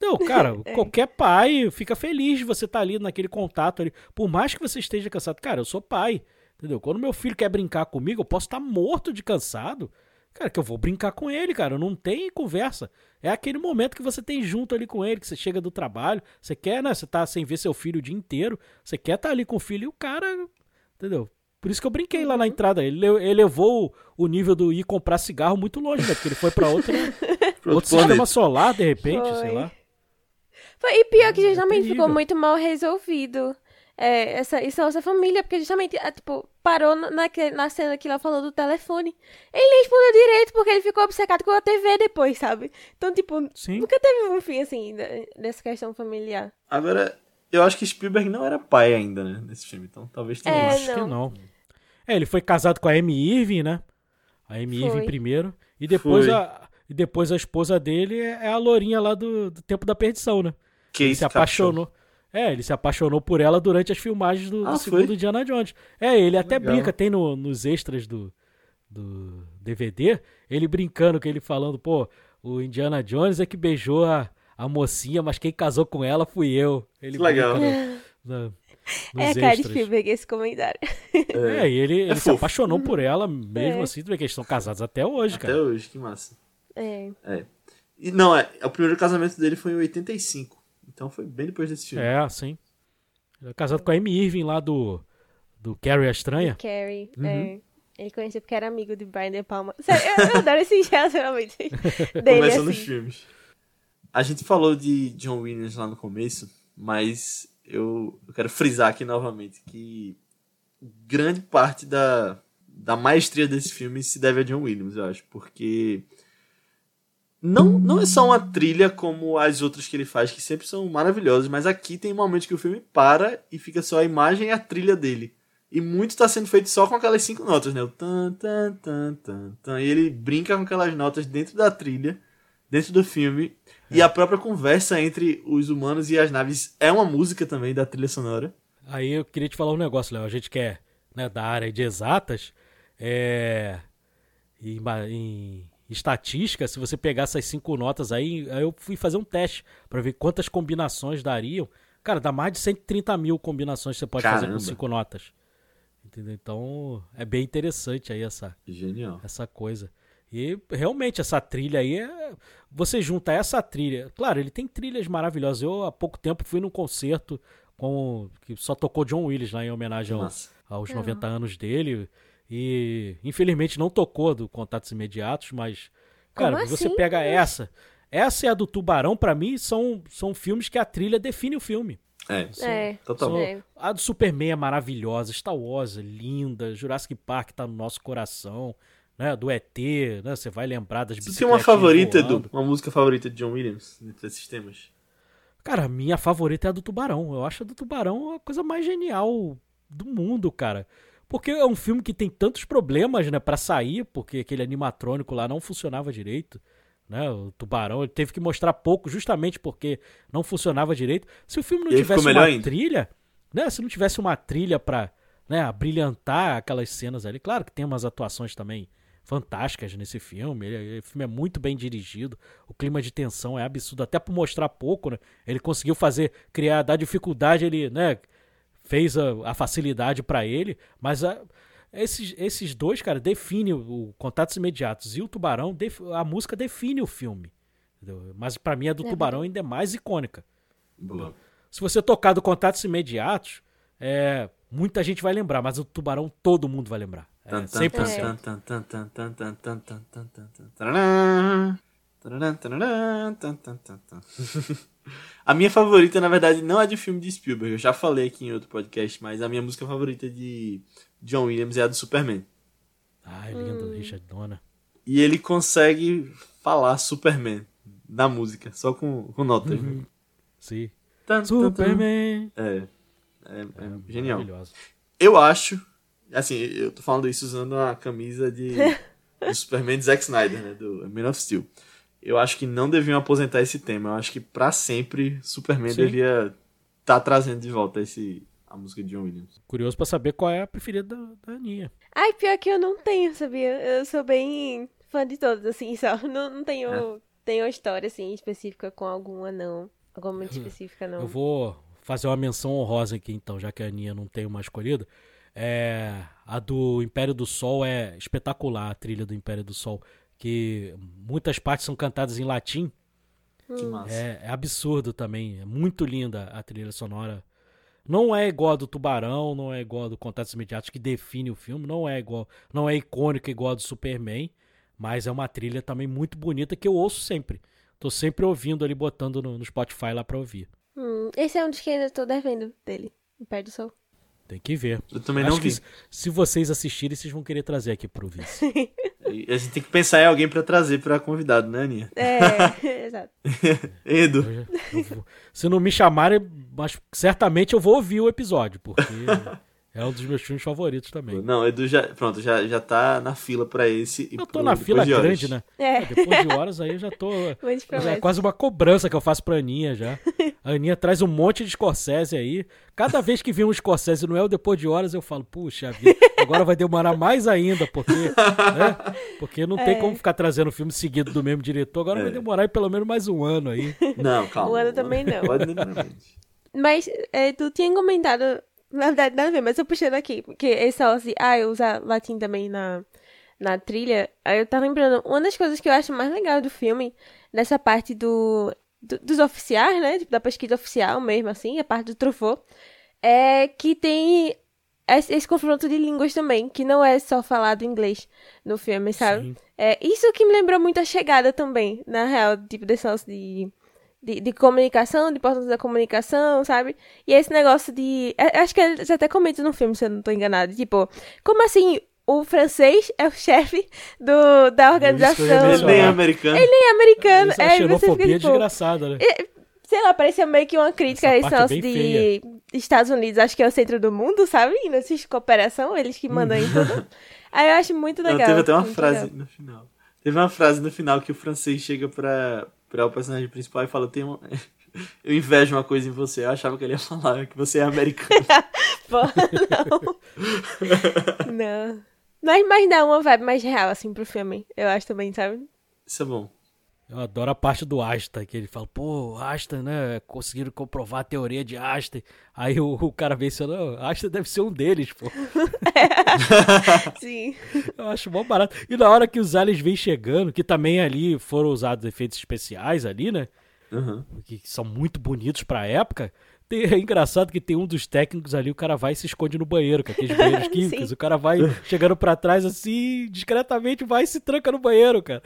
Speaker 3: Não, cara, é. qualquer pai fica feliz de você estar tá ali naquele contato ali. Por mais que você esteja cansado. Cara, eu sou pai. Entendeu? Quando meu filho quer brincar comigo, eu posso estar tá morto de cansado. Cara, que eu vou brincar com ele, cara. Não tem conversa. É aquele momento que você tem junto ali com ele, que você chega do trabalho, você quer, né? Você tá sem ver seu filho o dia inteiro, você quer estar tá ali com o filho e o cara Entendeu? Por isso que eu brinquei lá na uhum. entrada. Ele, ele levou o nível do ir comprar cigarro muito longe, né? Porque ele foi para outro, outro sistema solar, de repente, foi. sei lá.
Speaker 2: Foi, e pior que justamente ficou muito mal resolvido. É, essa, isso é nossa família, porque justamente, é, tipo, parou na, na cena que ela falou do telefone. Ele nem respondeu direito porque ele ficou obcecado com a TV depois, sabe? Então, tipo, Sim. nunca teve um fim assim dessa questão familiar.
Speaker 1: Agora, eu acho que Spielberg não era pai ainda, né? Nesse filme, então talvez tenha.
Speaker 3: É, acho que não. É, ele foi casado com a Amy Irving, né? A Amy foi. Irving primeiro. E depois a, e depois a esposa dele é, é a lourinha lá do, do Tempo da Perdição, né?
Speaker 1: Que
Speaker 3: ele se apaixonou. É, ele se apaixonou por ela durante as filmagens do, ah, do segundo Indiana Jones. É, ele até Legal. brinca, tem no, nos extras do, do DVD, ele brincando com ele falando, pô, o Indiana Jones é que beijou a, a mocinha, mas quem casou com ela fui eu. Ele
Speaker 1: Legal.
Speaker 2: No, no, é a cara de Spielberg esse comentário.
Speaker 3: É, e ele, ele é se apaixonou por ela, mesmo é. assim, tu vê que eles estão casados até hoje,
Speaker 1: até
Speaker 3: cara.
Speaker 1: Até hoje, que massa.
Speaker 2: É.
Speaker 1: é. E não, é, o primeiro casamento dele foi em 85. Então foi bem depois desse filme.
Speaker 3: É, sim. Ele é casado com a Amy Irving lá do, do Carrie a Estranha.
Speaker 2: Carrie, uhum. é. Ele conhecia porque era amigo de Brian De Palma. Sério, eu, eu adoro esse relacionamento dele. Começando assim.
Speaker 1: os filmes. A gente falou de John Williams lá no começo, mas eu, eu quero frisar aqui novamente que grande parte da, da maestria desse filme se deve a John Williams, eu acho, porque não, não é só uma trilha como as outras que ele faz, que sempre são maravilhosas, mas aqui tem momentos que o filme para e fica só a imagem e a trilha dele. E muito está sendo feito só com aquelas cinco notas, né? O tan, tan, tan, tan, tan. E ele brinca com aquelas notas dentro da trilha, dentro do filme, e a própria conversa entre os humanos e as naves é uma música também da trilha sonora.
Speaker 3: Aí eu queria te falar um negócio, Léo. A gente quer, né, da área de exatas, é. Em, em, estatística, se você pegar essas cinco notas aí, aí eu fui fazer um teste para ver quantas combinações dariam. Cara, dá mais de 130 mil combinações que você pode Caramba. fazer com cinco notas. Entendeu? Então é bem interessante aí essa,
Speaker 1: Genial.
Speaker 3: essa coisa. E realmente essa trilha aí é... Você junta essa trilha. Claro, ele tem trilhas maravilhosas. Eu há pouco tempo fui num concerto com que só tocou John Willis lá em homenagem ao, aos 90 anos dele. E infelizmente não tocou do Contatos Imediatos, mas. Cara,
Speaker 2: Como
Speaker 3: você
Speaker 2: assim?
Speaker 3: pega essa. Essa é a do Tubarão, para mim, são, são filmes que a trilha define o filme.
Speaker 1: É,
Speaker 2: É.
Speaker 1: totalmente.
Speaker 2: É.
Speaker 3: A do Superman é maravilhosa, Star Wars é linda, Jurassic Park tá no nosso coração, né? Do ET, né? Você vai lembrar das
Speaker 1: Você tem uma favorita,
Speaker 3: voando.
Speaker 1: Edu? Uma música favorita de John Williams, entre esses temas?
Speaker 3: Cara, a minha favorita é a do Tubarão. Eu acho a do Tubarão a coisa mais genial do mundo, cara. Porque é um filme que tem tantos problemas, né, para sair, porque aquele animatrônico lá não funcionava direito, né? O Tubarão ele teve que mostrar pouco justamente porque não funcionava direito. Se o filme não
Speaker 1: E aí
Speaker 3: tivesse uma
Speaker 1: ainda.
Speaker 3: trilha, né, se não tivesse uma trilha pra, né, brilhantar aquelas cenas ali, claro que tem umas atuações também fantásticas nesse filme. Ele, o filme é muito bem dirigido. O clima de tensão é absurdo, até por mostrar pouco, né? Ele conseguiu fazer, criar, dar dificuldade, ele, né? Fez a, a facilidade pra ele, mas a- esses, esses dois, cara, definem o, o Contatos Imediatos e o Tubarão, def- a música define o filme. entendeu? Mas pra mim a do
Speaker 2: É
Speaker 3: Tubarão ainda é mais icônica.
Speaker 1: Boa.
Speaker 3: Se você tocar do Contatos Imediatos, é, muita gente vai lembrar, mas o Tubarão todo mundo vai lembrar. 100%.
Speaker 1: A minha favorita, na verdade, não é de filme de Spielberg. Eu já falei aqui em outro podcast, mas a minha música favorita de John Williams é a do Superman.
Speaker 3: Ai, linda, hum. Richard Dona.
Speaker 1: E ele consegue falar Superman na música, só com, com notas. Uhum.
Speaker 3: Sim.
Speaker 1: Tan, Superman! Tan, tan.
Speaker 3: É,
Speaker 1: é, é, é genial. Eu acho assim, eu tô falando isso usando a camisa de do Superman de Zack Snyder, né, do Man of Steel. Eu acho que não deviam aposentar esse tema. Eu acho que pra sempre Superman
Speaker 3: Sim.
Speaker 1: devia estar trazendo de volta esse a música de John Williams.
Speaker 3: Curioso pra saber qual é a preferida da, da Aninha.
Speaker 2: Ai, pior que eu não tenho, sabia? Eu sou bem fã de todos, assim, só. Não, não tenho,
Speaker 1: É.
Speaker 2: tenho uma história, assim, específica com alguma, não. Alguma muito específica, não.
Speaker 3: Eu vou fazer uma menção honrosa aqui, então, já que a Aninha não tem uma escolhida. É, a do Império do Sol é espetacular, a trilha do Império do Sol. Que muitas partes são cantadas em latim.
Speaker 1: Que massa.
Speaker 3: É, é absurdo também. É muito linda a trilha sonora. Não é igual a do Tubarão, não é igual a do Contatos Imediatos que define o filme, não é igual, não é icônica igual a do Superman, mas é uma trilha também muito bonita que eu ouço sempre. Tô sempre ouvindo ali, botando no, no Spotify lá pra ouvir.
Speaker 2: Hum, esse é um dos que ainda tô devendo dele. O Pé do Sol.
Speaker 3: Tem que ver.
Speaker 1: Eu também
Speaker 3: Acho
Speaker 1: não vi.
Speaker 3: que se- vocês assistirem, vocês vão querer trazer aqui pro vice.
Speaker 1: A gente tem que pensar em alguém pra trazer pra convidado, né, Aninha?
Speaker 2: É, exato.
Speaker 1: Edu,
Speaker 3: Eu já- eu vou- se não me chamarem, mas certamente eu vou ouvir o episódio, porque é um dos meus filmes favoritos também.
Speaker 1: não, Edu já, pronto, já, já tá na fila pra esse.
Speaker 3: Eu tô
Speaker 1: pro
Speaker 3: na fila
Speaker 1: de Horas.
Speaker 3: grande, né?
Speaker 2: É.
Speaker 3: É, Depois de horas aí eu já tô. Já é quase uma cobrança que eu faço pra Aninha já. A Aninha traz um monte de Scorsese aí. Cada vez que vem um Scorsese não é o depois de horas, eu falo, puxa vida, agora vai demorar mais ainda, porque, né? porque não tem
Speaker 2: É.
Speaker 3: como ficar trazendo filme seguido do mesmo diretor. Agora
Speaker 1: É.
Speaker 3: vai demorar aí pelo menos mais um ano aí.
Speaker 1: Não, calma.
Speaker 2: O ano também não. Mas é, tu tinha comentado, na verdade, nada a ver, mas eu puxando aqui, porque esse negócio de, ah, eu usar latim também na, na trilha, aí eu tava lembrando, uma das coisas que eu acho mais legal do filme, nessa parte do, do- dos oficiais, né, tipo, da pesquisa oficial mesmo, assim, a parte do Truffaut, é que tem esse, esse confronto de línguas também, que não é só falado inglês no filme, sabe?
Speaker 3: Sim.
Speaker 2: É, isso que me lembrou muito a chegada também, na real, tipo, desse negócio de, de, de comunicação, de importância da comunicação, sabe? E esse negócio de. é, Acho que eles até comentam no filme, se eu não tô enganada. Tipo, como assim o francês é o chefe do, da organização?
Speaker 3: Isso
Speaker 1: Ele nem é
Speaker 3: Não.
Speaker 1: americano.
Speaker 2: Ele nem é americano.
Speaker 3: Essa
Speaker 2: é, e você fica,
Speaker 3: xenofobia
Speaker 2: tipo,
Speaker 3: desgraçada, né?
Speaker 2: Sei lá, parecia meio que uma crítica
Speaker 3: Essa
Speaker 2: a esse
Speaker 3: é
Speaker 2: negócio de
Speaker 3: feia.
Speaker 2: Estados Unidos, acho que é o centro do mundo, sabe? E não existe cooperação, eles que mandam em tudo. Aí eu acho muito
Speaker 1: Não,
Speaker 2: legal.
Speaker 1: teve até uma frase
Speaker 2: legal.
Speaker 1: no final. Teve uma frase no final que o francês chega pra, pra o personagem principal e fala: Tem uma... Eu invejo uma coisa em você. Eu achava que ele ia falar que você é americano.
Speaker 2: Pô, não. não. Mas, mas dá uma vibe mais real, assim, pro filme. Eu acho também, sabe?
Speaker 1: Isso é bom.
Speaker 3: Eu adoro a parte do Einstein, que ele fala, pô, Einstein, né? Conseguiram comprovar a teoria de Einstein. Aí o, o cara vem e fala, não, Einstein deve ser um deles, pô.
Speaker 2: Sim.
Speaker 3: Eu acho mó barato. E na hora que os aliens vêm chegando, que também ali foram usados efeitos especiais ali, né?
Speaker 1: Uhum.
Speaker 3: Que são muito bonitos pra época. Tem- é engraçado que tem um dos técnicos ali, o cara vai e se esconde no banheiro, com aqueles banheiros químicos.
Speaker 2: Sim.
Speaker 3: o cara vai chegando pra trás assim, discretamente vai e se tranca no banheiro, cara.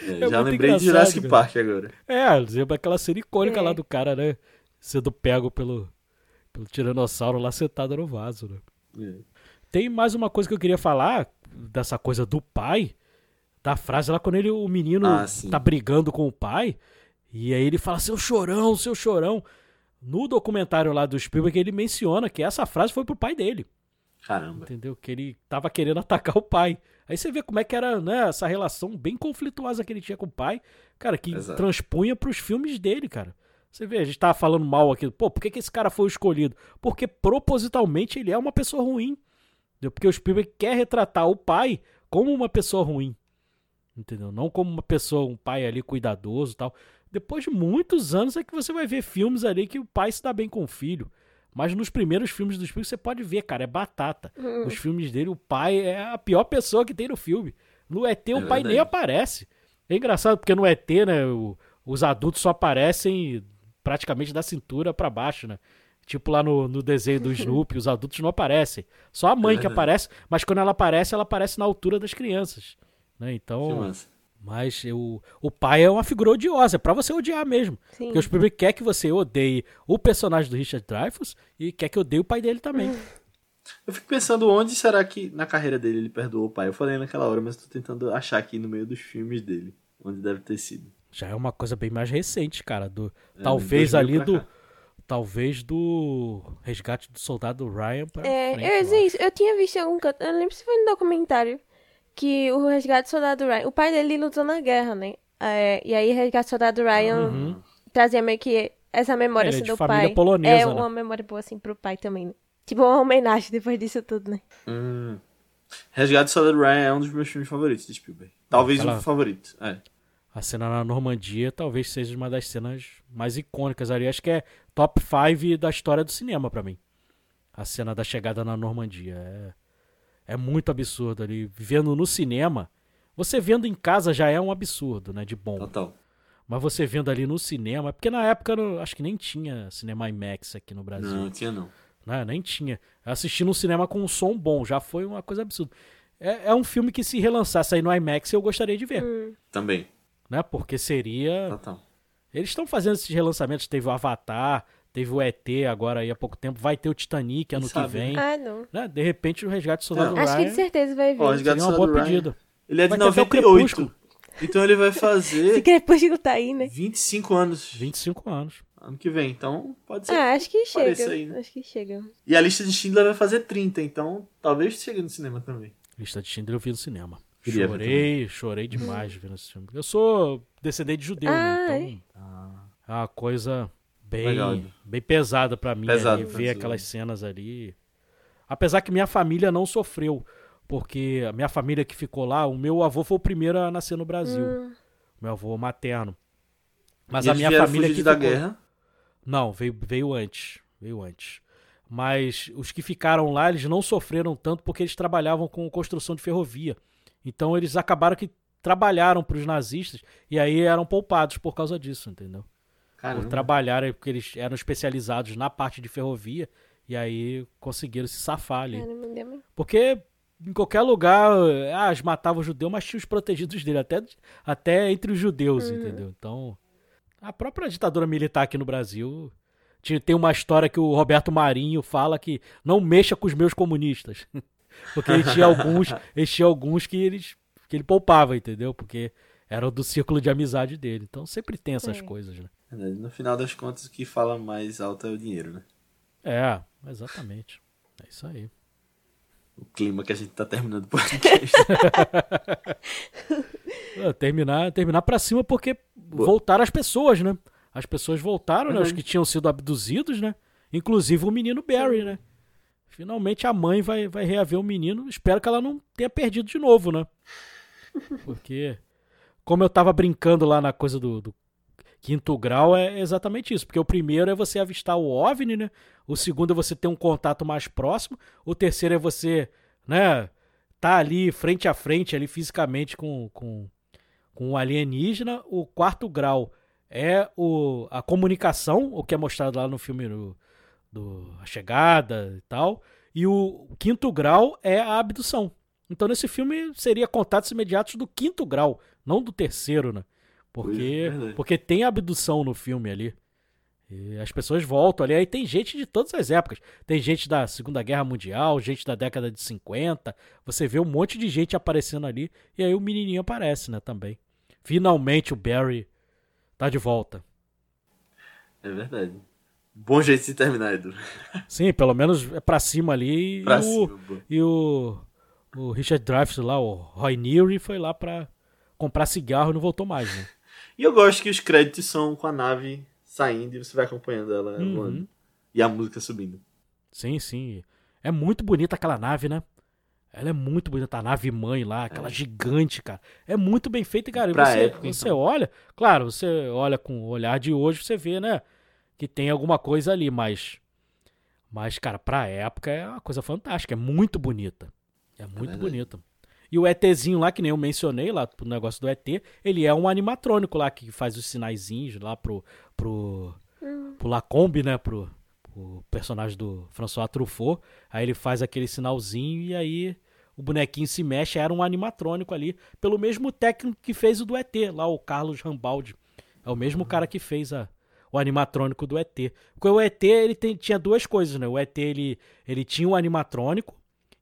Speaker 1: É,
Speaker 3: É
Speaker 1: já lembrei de Jurassic
Speaker 3: cara.
Speaker 1: Park agora.
Speaker 3: É, lembra aquela cena icônica
Speaker 2: É.
Speaker 3: lá do cara, né? Sendo pego pelo, pelo tiranossauro lá sentado no vaso, né?
Speaker 1: É.
Speaker 3: Tem mais uma coisa que eu queria falar dessa coisa do pai, da frase lá quando ele, o menino
Speaker 1: Ah,
Speaker 3: tá brigando com o pai, e aí ele fala, seu chorão, seu chorão. No documentário lá do Spielberg, ele menciona que essa frase foi pro pai dele.
Speaker 1: Caramba.
Speaker 3: Entendeu? Que ele tava querendo atacar o pai. Aí você vê como é que era né, essa relação bem conflituosa que ele tinha com o pai, cara, que
Speaker 1: Exato.
Speaker 3: transpunha pros filmes dele, cara. Você vê, a gente tava falando mal aqui. Pô, por que, que esse cara foi escolhido? Porque propositalmente ele é uma pessoa ruim. Entendeu? Porque o Spielberg quer retratar o pai como uma pessoa ruim. Entendeu? Não como uma pessoa, um pai ali cuidadoso e tal. Depois de muitos anos é que você vai ver filmes ali que o pai se dá bem com o filho. Mas nos primeiros filmes do Spielberg você pode ver, cara, é batata.
Speaker 2: Hum.
Speaker 3: Os filmes dele, o pai é a pior pessoa que tem no filme. No ET o pai
Speaker 1: verdade.
Speaker 3: nem aparece. É engraçado porque no ET, né, o- os adultos só aparecem praticamente da cintura pra baixo, né? Tipo lá no, no desenho do Snoopy, os adultos não aparecem. Só a mãe que
Speaker 1: verdade.
Speaker 3: aparece, mas quando ela aparece, ela aparece na altura das crianças. Né?
Speaker 1: Que
Speaker 3: Então,
Speaker 1: massa.
Speaker 3: Mas eu, o pai é uma figura odiosa, é pra você odiar mesmo.
Speaker 2: Sim.
Speaker 3: Porque o Spielberg quer que você odeie o personagem do Richard Dreyfuss e quer que odeie o pai dele também.
Speaker 1: Eu fico pensando onde será que na carreira dele ele perdoou o pai. Eu falei naquela hora, mas tô tentando achar aqui no meio dos filmes dele. Onde deve ter sido.
Speaker 3: Já é uma coisa bem mais recente, cara. Do,
Speaker 1: É,
Speaker 3: talvez
Speaker 1: 2000
Speaker 3: ali do.
Speaker 1: cá.
Speaker 3: Talvez do resgate do soldado Ryan pra
Speaker 2: É,
Speaker 3: frente.
Speaker 2: eu,
Speaker 3: eu
Speaker 2: eu tinha visto algum canto, eu não lembro se foi no documentário, que o Resgate do Soldado Ryan, o pai dele lutou na guerra, né? É, e aí Resgate do Soldado Ryan
Speaker 3: Uhum.
Speaker 2: trazia meio que essa memória
Speaker 3: Ele é
Speaker 2: assim,
Speaker 3: de
Speaker 2: do
Speaker 3: família
Speaker 2: pai.
Speaker 3: polonesa,
Speaker 2: é
Speaker 3: né?
Speaker 2: uma memória boa assim pro pai também, né? Tipo uma homenagem depois disso tudo, né?
Speaker 1: Hum. Resgate do Soldado Ryan é um dos meus filmes favoritos de Spielberg. Talvez
Speaker 3: Aquela-
Speaker 1: o favorito. É.
Speaker 3: A cena na Normandia talvez seja uma das cenas mais icônicas ali. Acho que é top 5 da história do cinema pra mim. A cena da chegada na Normandia. É, é muito absurdo ali. Vendo no cinema. Você vendo em casa já é um absurdo, né? De bom.
Speaker 1: Total.
Speaker 3: Mas você vendo ali no cinema. Porque na época eu acho que nem tinha cinema IMAX aqui no Brasil.
Speaker 1: Não, tinha não.
Speaker 3: né? Nem tinha. Eu assisti no cinema com um som bom, já foi uma coisa absurda. É, é um filme que se relançasse aí no IMAX eu gostaria de ver,
Speaker 2: Hum.
Speaker 1: Também.
Speaker 3: né? Porque seria...
Speaker 1: Total.
Speaker 3: Eles estão fazendo esses relançamentos, teve o Avatar, teve o ET agora aí há pouco tempo, vai ter o Titanic ano que vem.
Speaker 2: Ah, não.
Speaker 3: Né? De repente o Resgate do Soldado
Speaker 1: Não.
Speaker 2: Acho que
Speaker 3: Ryan
Speaker 2: de certeza vai vir.
Speaker 1: Ó, Resgate
Speaker 3: seria uma boa
Speaker 1: Ryan.
Speaker 3: pedida.
Speaker 1: Ele é de
Speaker 3: Vai ter até o
Speaker 1: 98.
Speaker 3: Crepúsculo.
Speaker 1: Então ele vai
Speaker 2: Esse
Speaker 1: fazer
Speaker 2: crepúsculo tá aí, né?
Speaker 1: 25 anos
Speaker 3: 25 anos.
Speaker 1: ano que vem. Então pode ser.
Speaker 2: Ah, acho que chega.
Speaker 1: aí, né?
Speaker 2: Acho que chega.
Speaker 1: E a lista de Schindler vai fazer 30, então talvez chegue no cinema também.
Speaker 3: Lista de Schindler eu vi no cinema.
Speaker 1: Queria
Speaker 3: chorei, chorei demais vendo esse filme. Eu sou descendente de judeu, né?
Speaker 2: Ai.
Speaker 3: Então é uma coisa bem,
Speaker 1: Legal.
Speaker 3: bem pesada pra mim
Speaker 1: Pesado
Speaker 3: ali, ver aquelas cenas ali. Apesar que minha família não sofreu, porque a minha família que ficou lá, o meu avô foi o primeiro a nascer no Brasil,
Speaker 2: Hum,
Speaker 3: meu avô materno. Mas
Speaker 1: E
Speaker 3: a minha família que
Speaker 1: da
Speaker 3: ficou...
Speaker 1: guerra.
Speaker 3: Não, veio, veio antes. Veio antes. Mas os que ficaram lá, eles não sofreram tanto porque eles trabalhavam com construção de ferrovia. Então eles acabaram que trabalharam para os nazistas e aí eram poupados por causa disso, entendeu? Por
Speaker 1: Caramba.
Speaker 3: trabalhar, porque eles eram especializados na parte de ferrovia e aí conseguiram se safar ali. Porque em qualquer lugar, ah, eles matavam o judeu, mas tinha os protegidos dele, até, até entre os judeus, entendeu? Então, a própria ditadura militar aqui no Brasil tinha, tem uma história que o Roberto Marinho fala que não mexa com os meus comunistas. Porque ele tinha alguns, ele tinha alguns que, eles, que ele poupava, entendeu? Porque eram do círculo de amizade dele. Então sempre tem essas
Speaker 2: É.
Speaker 3: coisas, né?
Speaker 1: Verdade. No final das contas, o que fala mais alto é o dinheiro, né?
Speaker 3: É, exatamente. É isso aí.
Speaker 1: O clima que a gente tá terminando o podcast.
Speaker 3: É, terminar, terminar pra cima porque voltaram as pessoas, né? As pessoas voltaram, né? Os
Speaker 1: Uhum.
Speaker 3: que tinham sido abduzidos, né? Inclusive o menino Barry, né? Finalmente a mãe vai, vai reaver o menino. Espero que ela não tenha perdido de novo, né? Porque, como eu tava brincando lá na coisa do, do quinto grau, é exatamente isso. Porque o primeiro é você avistar o OVNI, né? O segundo é você ter um contato mais próximo. O terceiro é você, né? Tá ali frente a frente, ali fisicamente com, com, com o alienígena. O quarto grau é o, a comunicação, o que é mostrado lá no filme do, do A Chegada e tal. E o quinto grau é a abdução. Então nesse filme seria contatos imediatos do quinto grau, não do terceiro, né?
Speaker 1: Pois,
Speaker 3: Porque, porque tem abdução no filme ali. E as pessoas voltam ali. Aí tem gente de todas as épocas. Tem gente da Segunda Guerra Mundial, gente da década de 50. Você vê um monte de gente aparecendo ali. E aí o menininho aparece, né, também. Finalmente o Barry tá de volta.
Speaker 1: É verdade. Bom jeito de terminar, Edu.
Speaker 3: Sim, pelo menos é pra cima ali.
Speaker 1: Pra
Speaker 3: e
Speaker 1: cima,
Speaker 3: o, e o, o Richard Dreyfuss lá, o Roy Neary, foi lá pra comprar cigarro e não voltou mais, né?
Speaker 1: E eu gosto que os créditos são com a nave saindo e você vai acompanhando ela
Speaker 3: Uhum.
Speaker 1: voando. E a música subindo.
Speaker 3: Sim, sim. É muito bonita aquela nave, né? Ela é muito bonita, a nave mãe lá, aquela gigante, cara. É muito bem feita, cara. E
Speaker 1: Pra
Speaker 3: você,
Speaker 1: época,
Speaker 3: você
Speaker 1: então.
Speaker 3: olha, claro, você olha com o olhar de hoje, você vê, né? Que tem alguma coisa ali, mas. Mas, cara, pra época é uma coisa fantástica, é muito bonita. É muito
Speaker 1: verdade.
Speaker 3: bonita. E o ETzinho lá, que nem eu mencionei lá pro negócio do ET, ele é um animatrônico lá que faz os sinaizinhos lá pro. pro. pro Lacombe, né? Pro, pro personagem do François Truffaut. Aí ele faz aquele sinalzinho e aí o bonequinho se mexe. Era um animatrônico ali, pelo mesmo técnico que fez o do ET, lá o Carlos Rambaldi. É o mesmo cara que fez a, o animatrônico do ET. Porque o ET ele tem- tinha duas coisas, né? O ET ele, ele tinha um animatrônico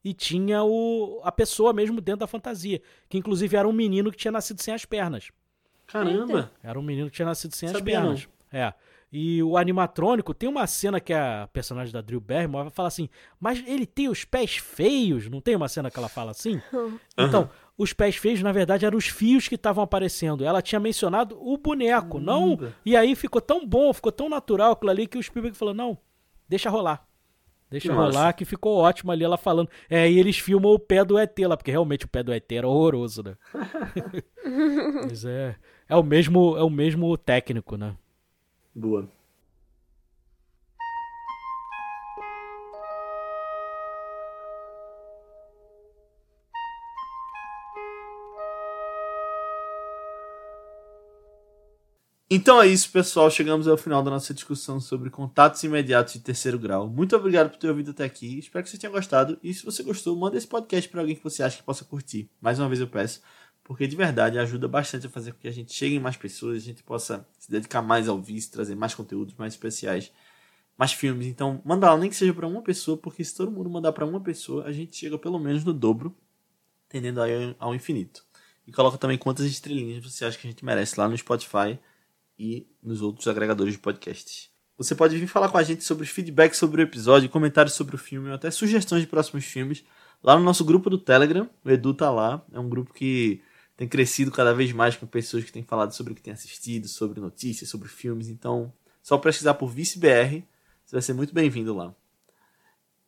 Speaker 3: e tinha o, a pessoa mesmo dentro da fantasia. Que inclusive era um menino que tinha nascido sem as pernas.
Speaker 1: Caramba!
Speaker 3: Era um menino que tinha nascido sem
Speaker 1: Sabia
Speaker 3: as pernas. É. E o animatrônico, tem uma cena que a personagem da Drew Barrymore vai falar assim, mas ele tem os pés feios, não tem uma cena que ela fala assim? Então, os pés feios, na verdade, eram os fios que estavam aparecendo. Ela tinha mencionado o boneco, não...
Speaker 1: Caramba.
Speaker 3: E aí ficou tão bom, ficou tão natural aquilo ali que o Spielberg falou, não, deixa rolar. Deixa
Speaker 1: Que
Speaker 3: rolar, que ficou ótimo ali ela falando. É, e eles filmam o pé do ET lá, porque realmente o pé do ET era horroroso, né? Mas é, é o mesmo, é o mesmo técnico, né?
Speaker 1: Boa. Então é isso, pessoal. Chegamos ao final da nossa discussão sobre contatos imediatos de terceiro grau. Muito obrigado por ter ouvido até aqui. Espero que você tenha gostado. E se você gostou, manda esse podcast para alguém que você acha que possa curtir. Mais uma vez eu peço, porque de verdade ajuda bastante a fazer com que a gente chegue em mais pessoas, a gente possa se dedicar mais ao vício, trazer mais conteúdos mais especiais, mais filmes. Então, manda lá, nem que seja para uma pessoa, porque se todo mundo mandar para uma pessoa, a gente chega pelo menos no dobro, tendendo aí ao infinito. E coloca também quantas estrelinhas você acha que a gente merece lá no Spotify e nos outros agregadores de podcasts. Você pode vir falar com a gente sobre feedback sobre o episódio, comentários sobre o filme, ou até sugestões de próximos filmes, lá no nosso grupo do Telegram. O Edu tá lá. É um grupo que tem crescido cada vez mais com pessoas que têm falado sobre o que têm assistido, sobre notícias, sobre filmes. Então, só pesquisar por ViceBR, você vai ser muito bem-vindo lá.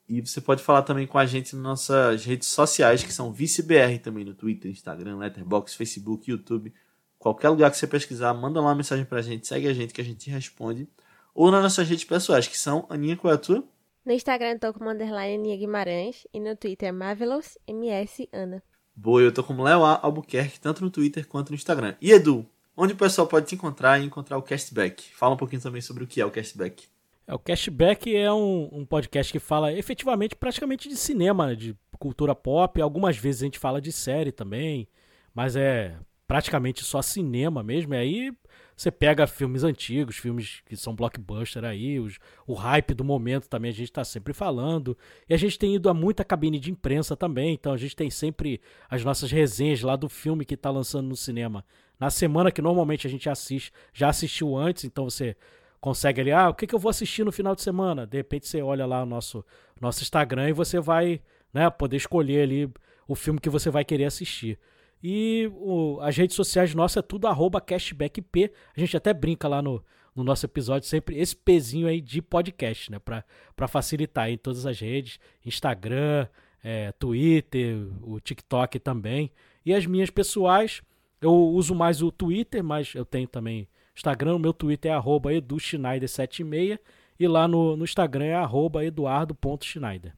Speaker 1: E você pode falar também com a gente nas nossas redes sociais, que são ViceBR também, no Twitter, Instagram, Letterboxd, Facebook, YouTube. Qualquer lugar que você pesquisar, manda lá uma mensagem pra gente, segue a gente que a gente responde. Ou nas nossas redes pessoais, que são, Aninha, qual é a tua?
Speaker 2: No Instagram tô como underline Aninha Guimarães e no Twitter Marvelous MS Ana.
Speaker 1: Boa, eu tô como Léo A. Albuquerque, tanto no Twitter quanto no Instagram. E Edu, onde o pessoal pode te encontrar e encontrar o Castback? Fala um pouquinho também sobre o que é o Castback.
Speaker 3: É, o Cashback é um, um podcast que fala efetivamente praticamente de cinema, né, de cultura pop. Algumas vezes a gente fala de série também, mas é praticamente só cinema mesmo. E aí você pega filmes antigos, filmes que são blockbuster aí, os- o hype do momento também a gente tá sempre falando. E a gente tem ido a muita cabine de imprensa também, então a gente tem sempre as nossas resenhas lá do filme que tá lançando no cinema. Na semana que normalmente a gente assiste, já assistiu antes, então você consegue ali, ah, o que, que eu vou assistir no final de semana? De repente você olha lá o nosso, nosso Instagram e você vai né, poder escolher ali o filme que você vai querer assistir. E o- as redes sociais nossas é tudo arroba cashbackp. A gente até brinca lá no, no nosso episódio sempre esse pezinho aí de podcast, né? Pra facilitar em todas as redes. Instagram, é, Twitter, o TikTok também. E as minhas pessoais, eu uso mais o Twitter, mas eu tenho também Instagram. O meu Twitter é arroba eduschneider76 e lá no, no Instagram é arroba eduardo.schneider.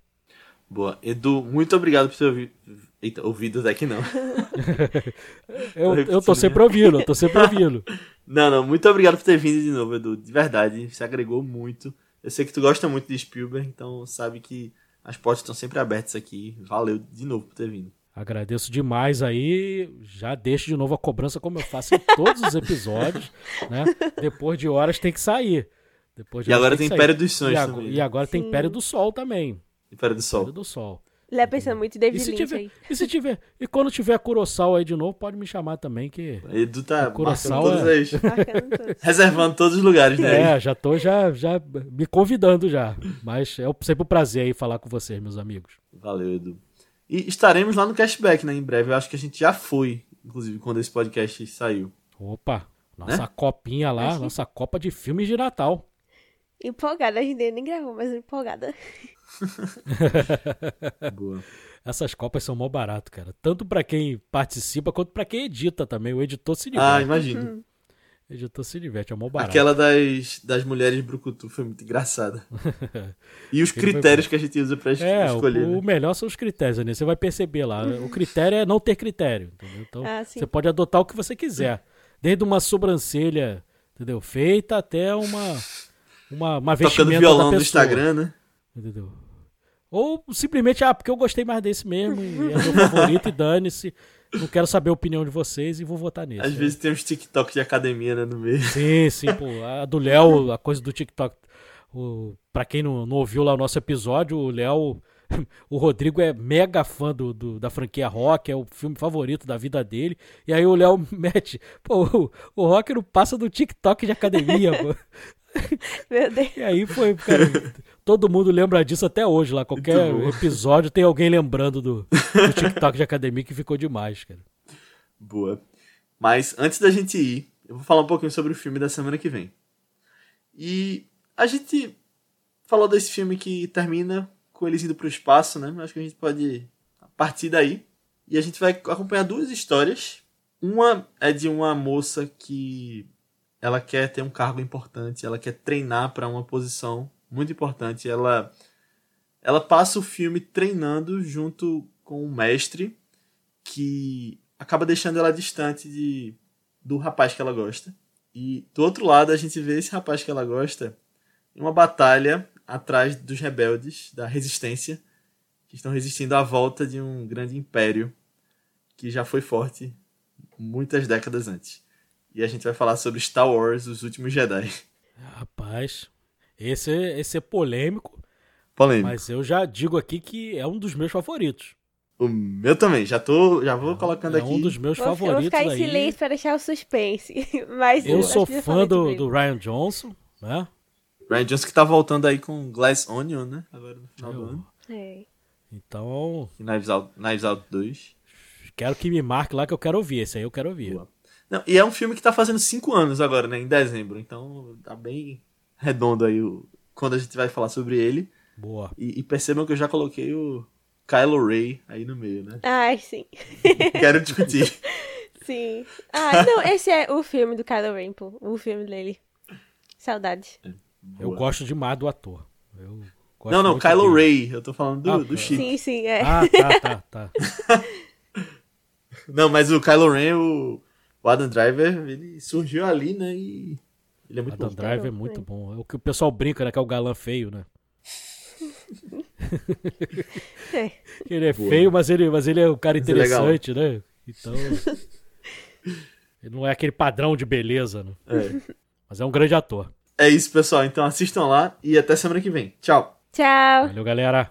Speaker 1: Boa. Edu, muito obrigado por ter. Eita, ouvido daqui não.
Speaker 3: Eu, eu tô
Speaker 1: né?
Speaker 3: sempre ouvindo, eu tô sempre ouvindo.
Speaker 1: Não, não, muito obrigado por ter vindo de novo, Edu. De verdade, você agregou muito. Eu sei que tu gosta muito de Spielberg, então sabe que as portas estão sempre abertas aqui. Valeu de novo por ter vindo.
Speaker 3: Agradeço demais aí. Já deixo de novo a cobrança como eu faço em todos os episódios, né? Depois de horas tem que sair. Depois
Speaker 1: E agora tem
Speaker 3: sair.
Speaker 1: Império dos Sonhos
Speaker 3: e,
Speaker 1: também.
Speaker 3: e agora tem
Speaker 2: Sim.
Speaker 3: Império do Sol também.
Speaker 1: Império do
Speaker 3: Império
Speaker 1: Sol.
Speaker 3: do Sol.
Speaker 2: Ele é pensando muito em David
Speaker 3: E se,
Speaker 2: Lynch
Speaker 3: tiver,
Speaker 2: aí.
Speaker 3: e se tiver. E quando tiver Kurosawa aí de novo, pode me chamar também, que.
Speaker 1: Edu tá
Speaker 3: Kurosawa
Speaker 1: marcando todas as...
Speaker 2: Marcando tudo.
Speaker 1: Reservando todos os lugares, né?
Speaker 3: É, já tô já, já me convidando já. Mas é sempre um prazer aí falar com vocês, meus amigos.
Speaker 1: Valeu, Edu. E estaremos lá no Cashback, né? Em breve. Eu acho que a gente já foi, inclusive, quando esse podcast saiu.
Speaker 3: Opa, nossa
Speaker 1: Né?
Speaker 3: copinha lá, nossa copa de filmes de Natal.
Speaker 2: Empolgada, a gente nem gravou, mas empolgada.
Speaker 1: Boa.
Speaker 3: Essas copas são mó barato, cara. Tanto pra quem participa quanto pra quem edita também. O editor se
Speaker 1: Ah,
Speaker 3: diverte.
Speaker 1: imagino.
Speaker 3: O editor se diverte, é mó barato.
Speaker 1: Aquela das, das mulheres brucutu foi muito engraçada. E os
Speaker 3: Aquele
Speaker 1: critérios que a gente usa pra
Speaker 3: É, o,
Speaker 1: escolher.
Speaker 3: o
Speaker 1: né?
Speaker 3: melhor são os critérios, né? Você vai perceber lá. O critério é não ter critério, entendeu? Então,
Speaker 2: Ah,
Speaker 3: você pode adotar o que você quiser. Desde uma sobrancelha, entendeu? Feita até uma uma, uma
Speaker 1: Tocando
Speaker 3: vestimenta
Speaker 1: violão
Speaker 3: da
Speaker 1: no
Speaker 3: pessoa.
Speaker 1: Instagram, né?
Speaker 3: Entendeu? Ou simplesmente, ah, porque eu gostei mais desse mesmo, e é meu favorito, e dane-se. Não quero saber a opinião de vocês e vou votar nesse.
Speaker 1: Às
Speaker 3: né?
Speaker 1: vezes tem uns TikTok de academia, né, no meio.
Speaker 3: Sim, sim, pô. A do Léo, a coisa do TikTok. O, pra quem não, não ouviu lá o nosso episódio, o Léo. O Rodrigo é mega fã do, do- da franquia Rock, é o filme favorito da vida dele. E aí o Léo mete. Pô, o, o Rock não passa do TikTok de academia, pô.
Speaker 2: Meu Deus.
Speaker 3: E aí foi, cara. Todo mundo lembra disso até hoje lá. Qualquer episódio tem alguém lembrando do, do TikTok de academia que ficou demais, cara.
Speaker 1: Boa. Mas antes da gente ir, eu vou falar um pouquinho sobre o filme da semana que vem. E a gente falou desse filme que termina com eles indo pro espaço, né? Acho que a gente pode partir daí. E a gente vai acompanhar duas histórias. Uma é de uma moça que ela quer ter um cargo importante, ela quer treinar para uma posição muito importante. Ela ela passa o filme treinando junto com o mestre que acaba deixando ela distante de, do rapaz que ela gosta. E do outro lado a gente vê esse rapaz que ela gosta em uma batalha atrás dos rebeldes da resistência que estão resistindo à volta de um grande império que já foi forte muitas décadas antes. E a gente vai falar sobre Star Wars, Os Últimos Jedi.
Speaker 3: Rapaz, esse, esse é polêmico,
Speaker 1: Polêmico.
Speaker 3: mas eu já digo aqui que é um dos meus favoritos.
Speaker 1: O meu também, já tô, já vou colocando
Speaker 3: é
Speaker 1: aqui.
Speaker 3: um dos meus
Speaker 2: Vou, eu vou
Speaker 3: favoritos
Speaker 2: ficar em silêncio pra deixar o suspense. Mas
Speaker 3: Eu
Speaker 2: acho
Speaker 3: sou fã do, do. Ryan Johnson, né?
Speaker 1: Ryan Johnson que tá voltando aí com Glass Onion, né? Agora no final do
Speaker 3: Eu-
Speaker 1: ano.
Speaker 2: É.
Speaker 3: Então,
Speaker 1: Knives Out, Knives Out 2.
Speaker 3: quero que me marque lá que eu quero ouvir. Esse aí eu quero ouvir.
Speaker 1: Boa. Não, e é um filme que tá fazendo 5 anos agora, né? Em dezembro. Então tá bem redondo aí o, quando a gente vai falar sobre ele.
Speaker 3: Boa.
Speaker 1: E, e percebam que eu já coloquei o Kylo Ray aí no meio, né?
Speaker 2: Ai, sim.
Speaker 1: Quero discutir.
Speaker 2: Sim. Ah, não, esse é o filme do Kylo Ren, pô. O filme dele. Saudade.
Speaker 3: Eu
Speaker 1: Boa.
Speaker 3: gosto demais do ator. Eu gosto
Speaker 1: Não, não, Kylo
Speaker 3: dele.
Speaker 1: Ray. Eu tô falando do,
Speaker 3: Ah,
Speaker 1: do
Speaker 3: tá.
Speaker 1: chip.
Speaker 2: Sim, sim, é.
Speaker 3: Ah, tá, tá, tá.
Speaker 1: Não, mas o Kylo Ren, o, o Adam Driver, ele surgiu ali, né? E ele é muito
Speaker 3: Adam
Speaker 1: bom.
Speaker 3: Drive é
Speaker 2: bom,
Speaker 3: muito bom. É o que o pessoal brinca, né? Que é o galã feio, né?
Speaker 2: É.
Speaker 3: Ele é
Speaker 1: Boa.
Speaker 3: feio, mas ele, mas ele é um cara
Speaker 1: é
Speaker 3: interessante, né? Então. ele não é aquele padrão de beleza, né?
Speaker 1: É.
Speaker 3: Mas é um grande ator.
Speaker 1: é isso, pessoal. Então assistam lá e até semana que vem. Tchau.
Speaker 2: Tchau.
Speaker 3: Valeu, galera.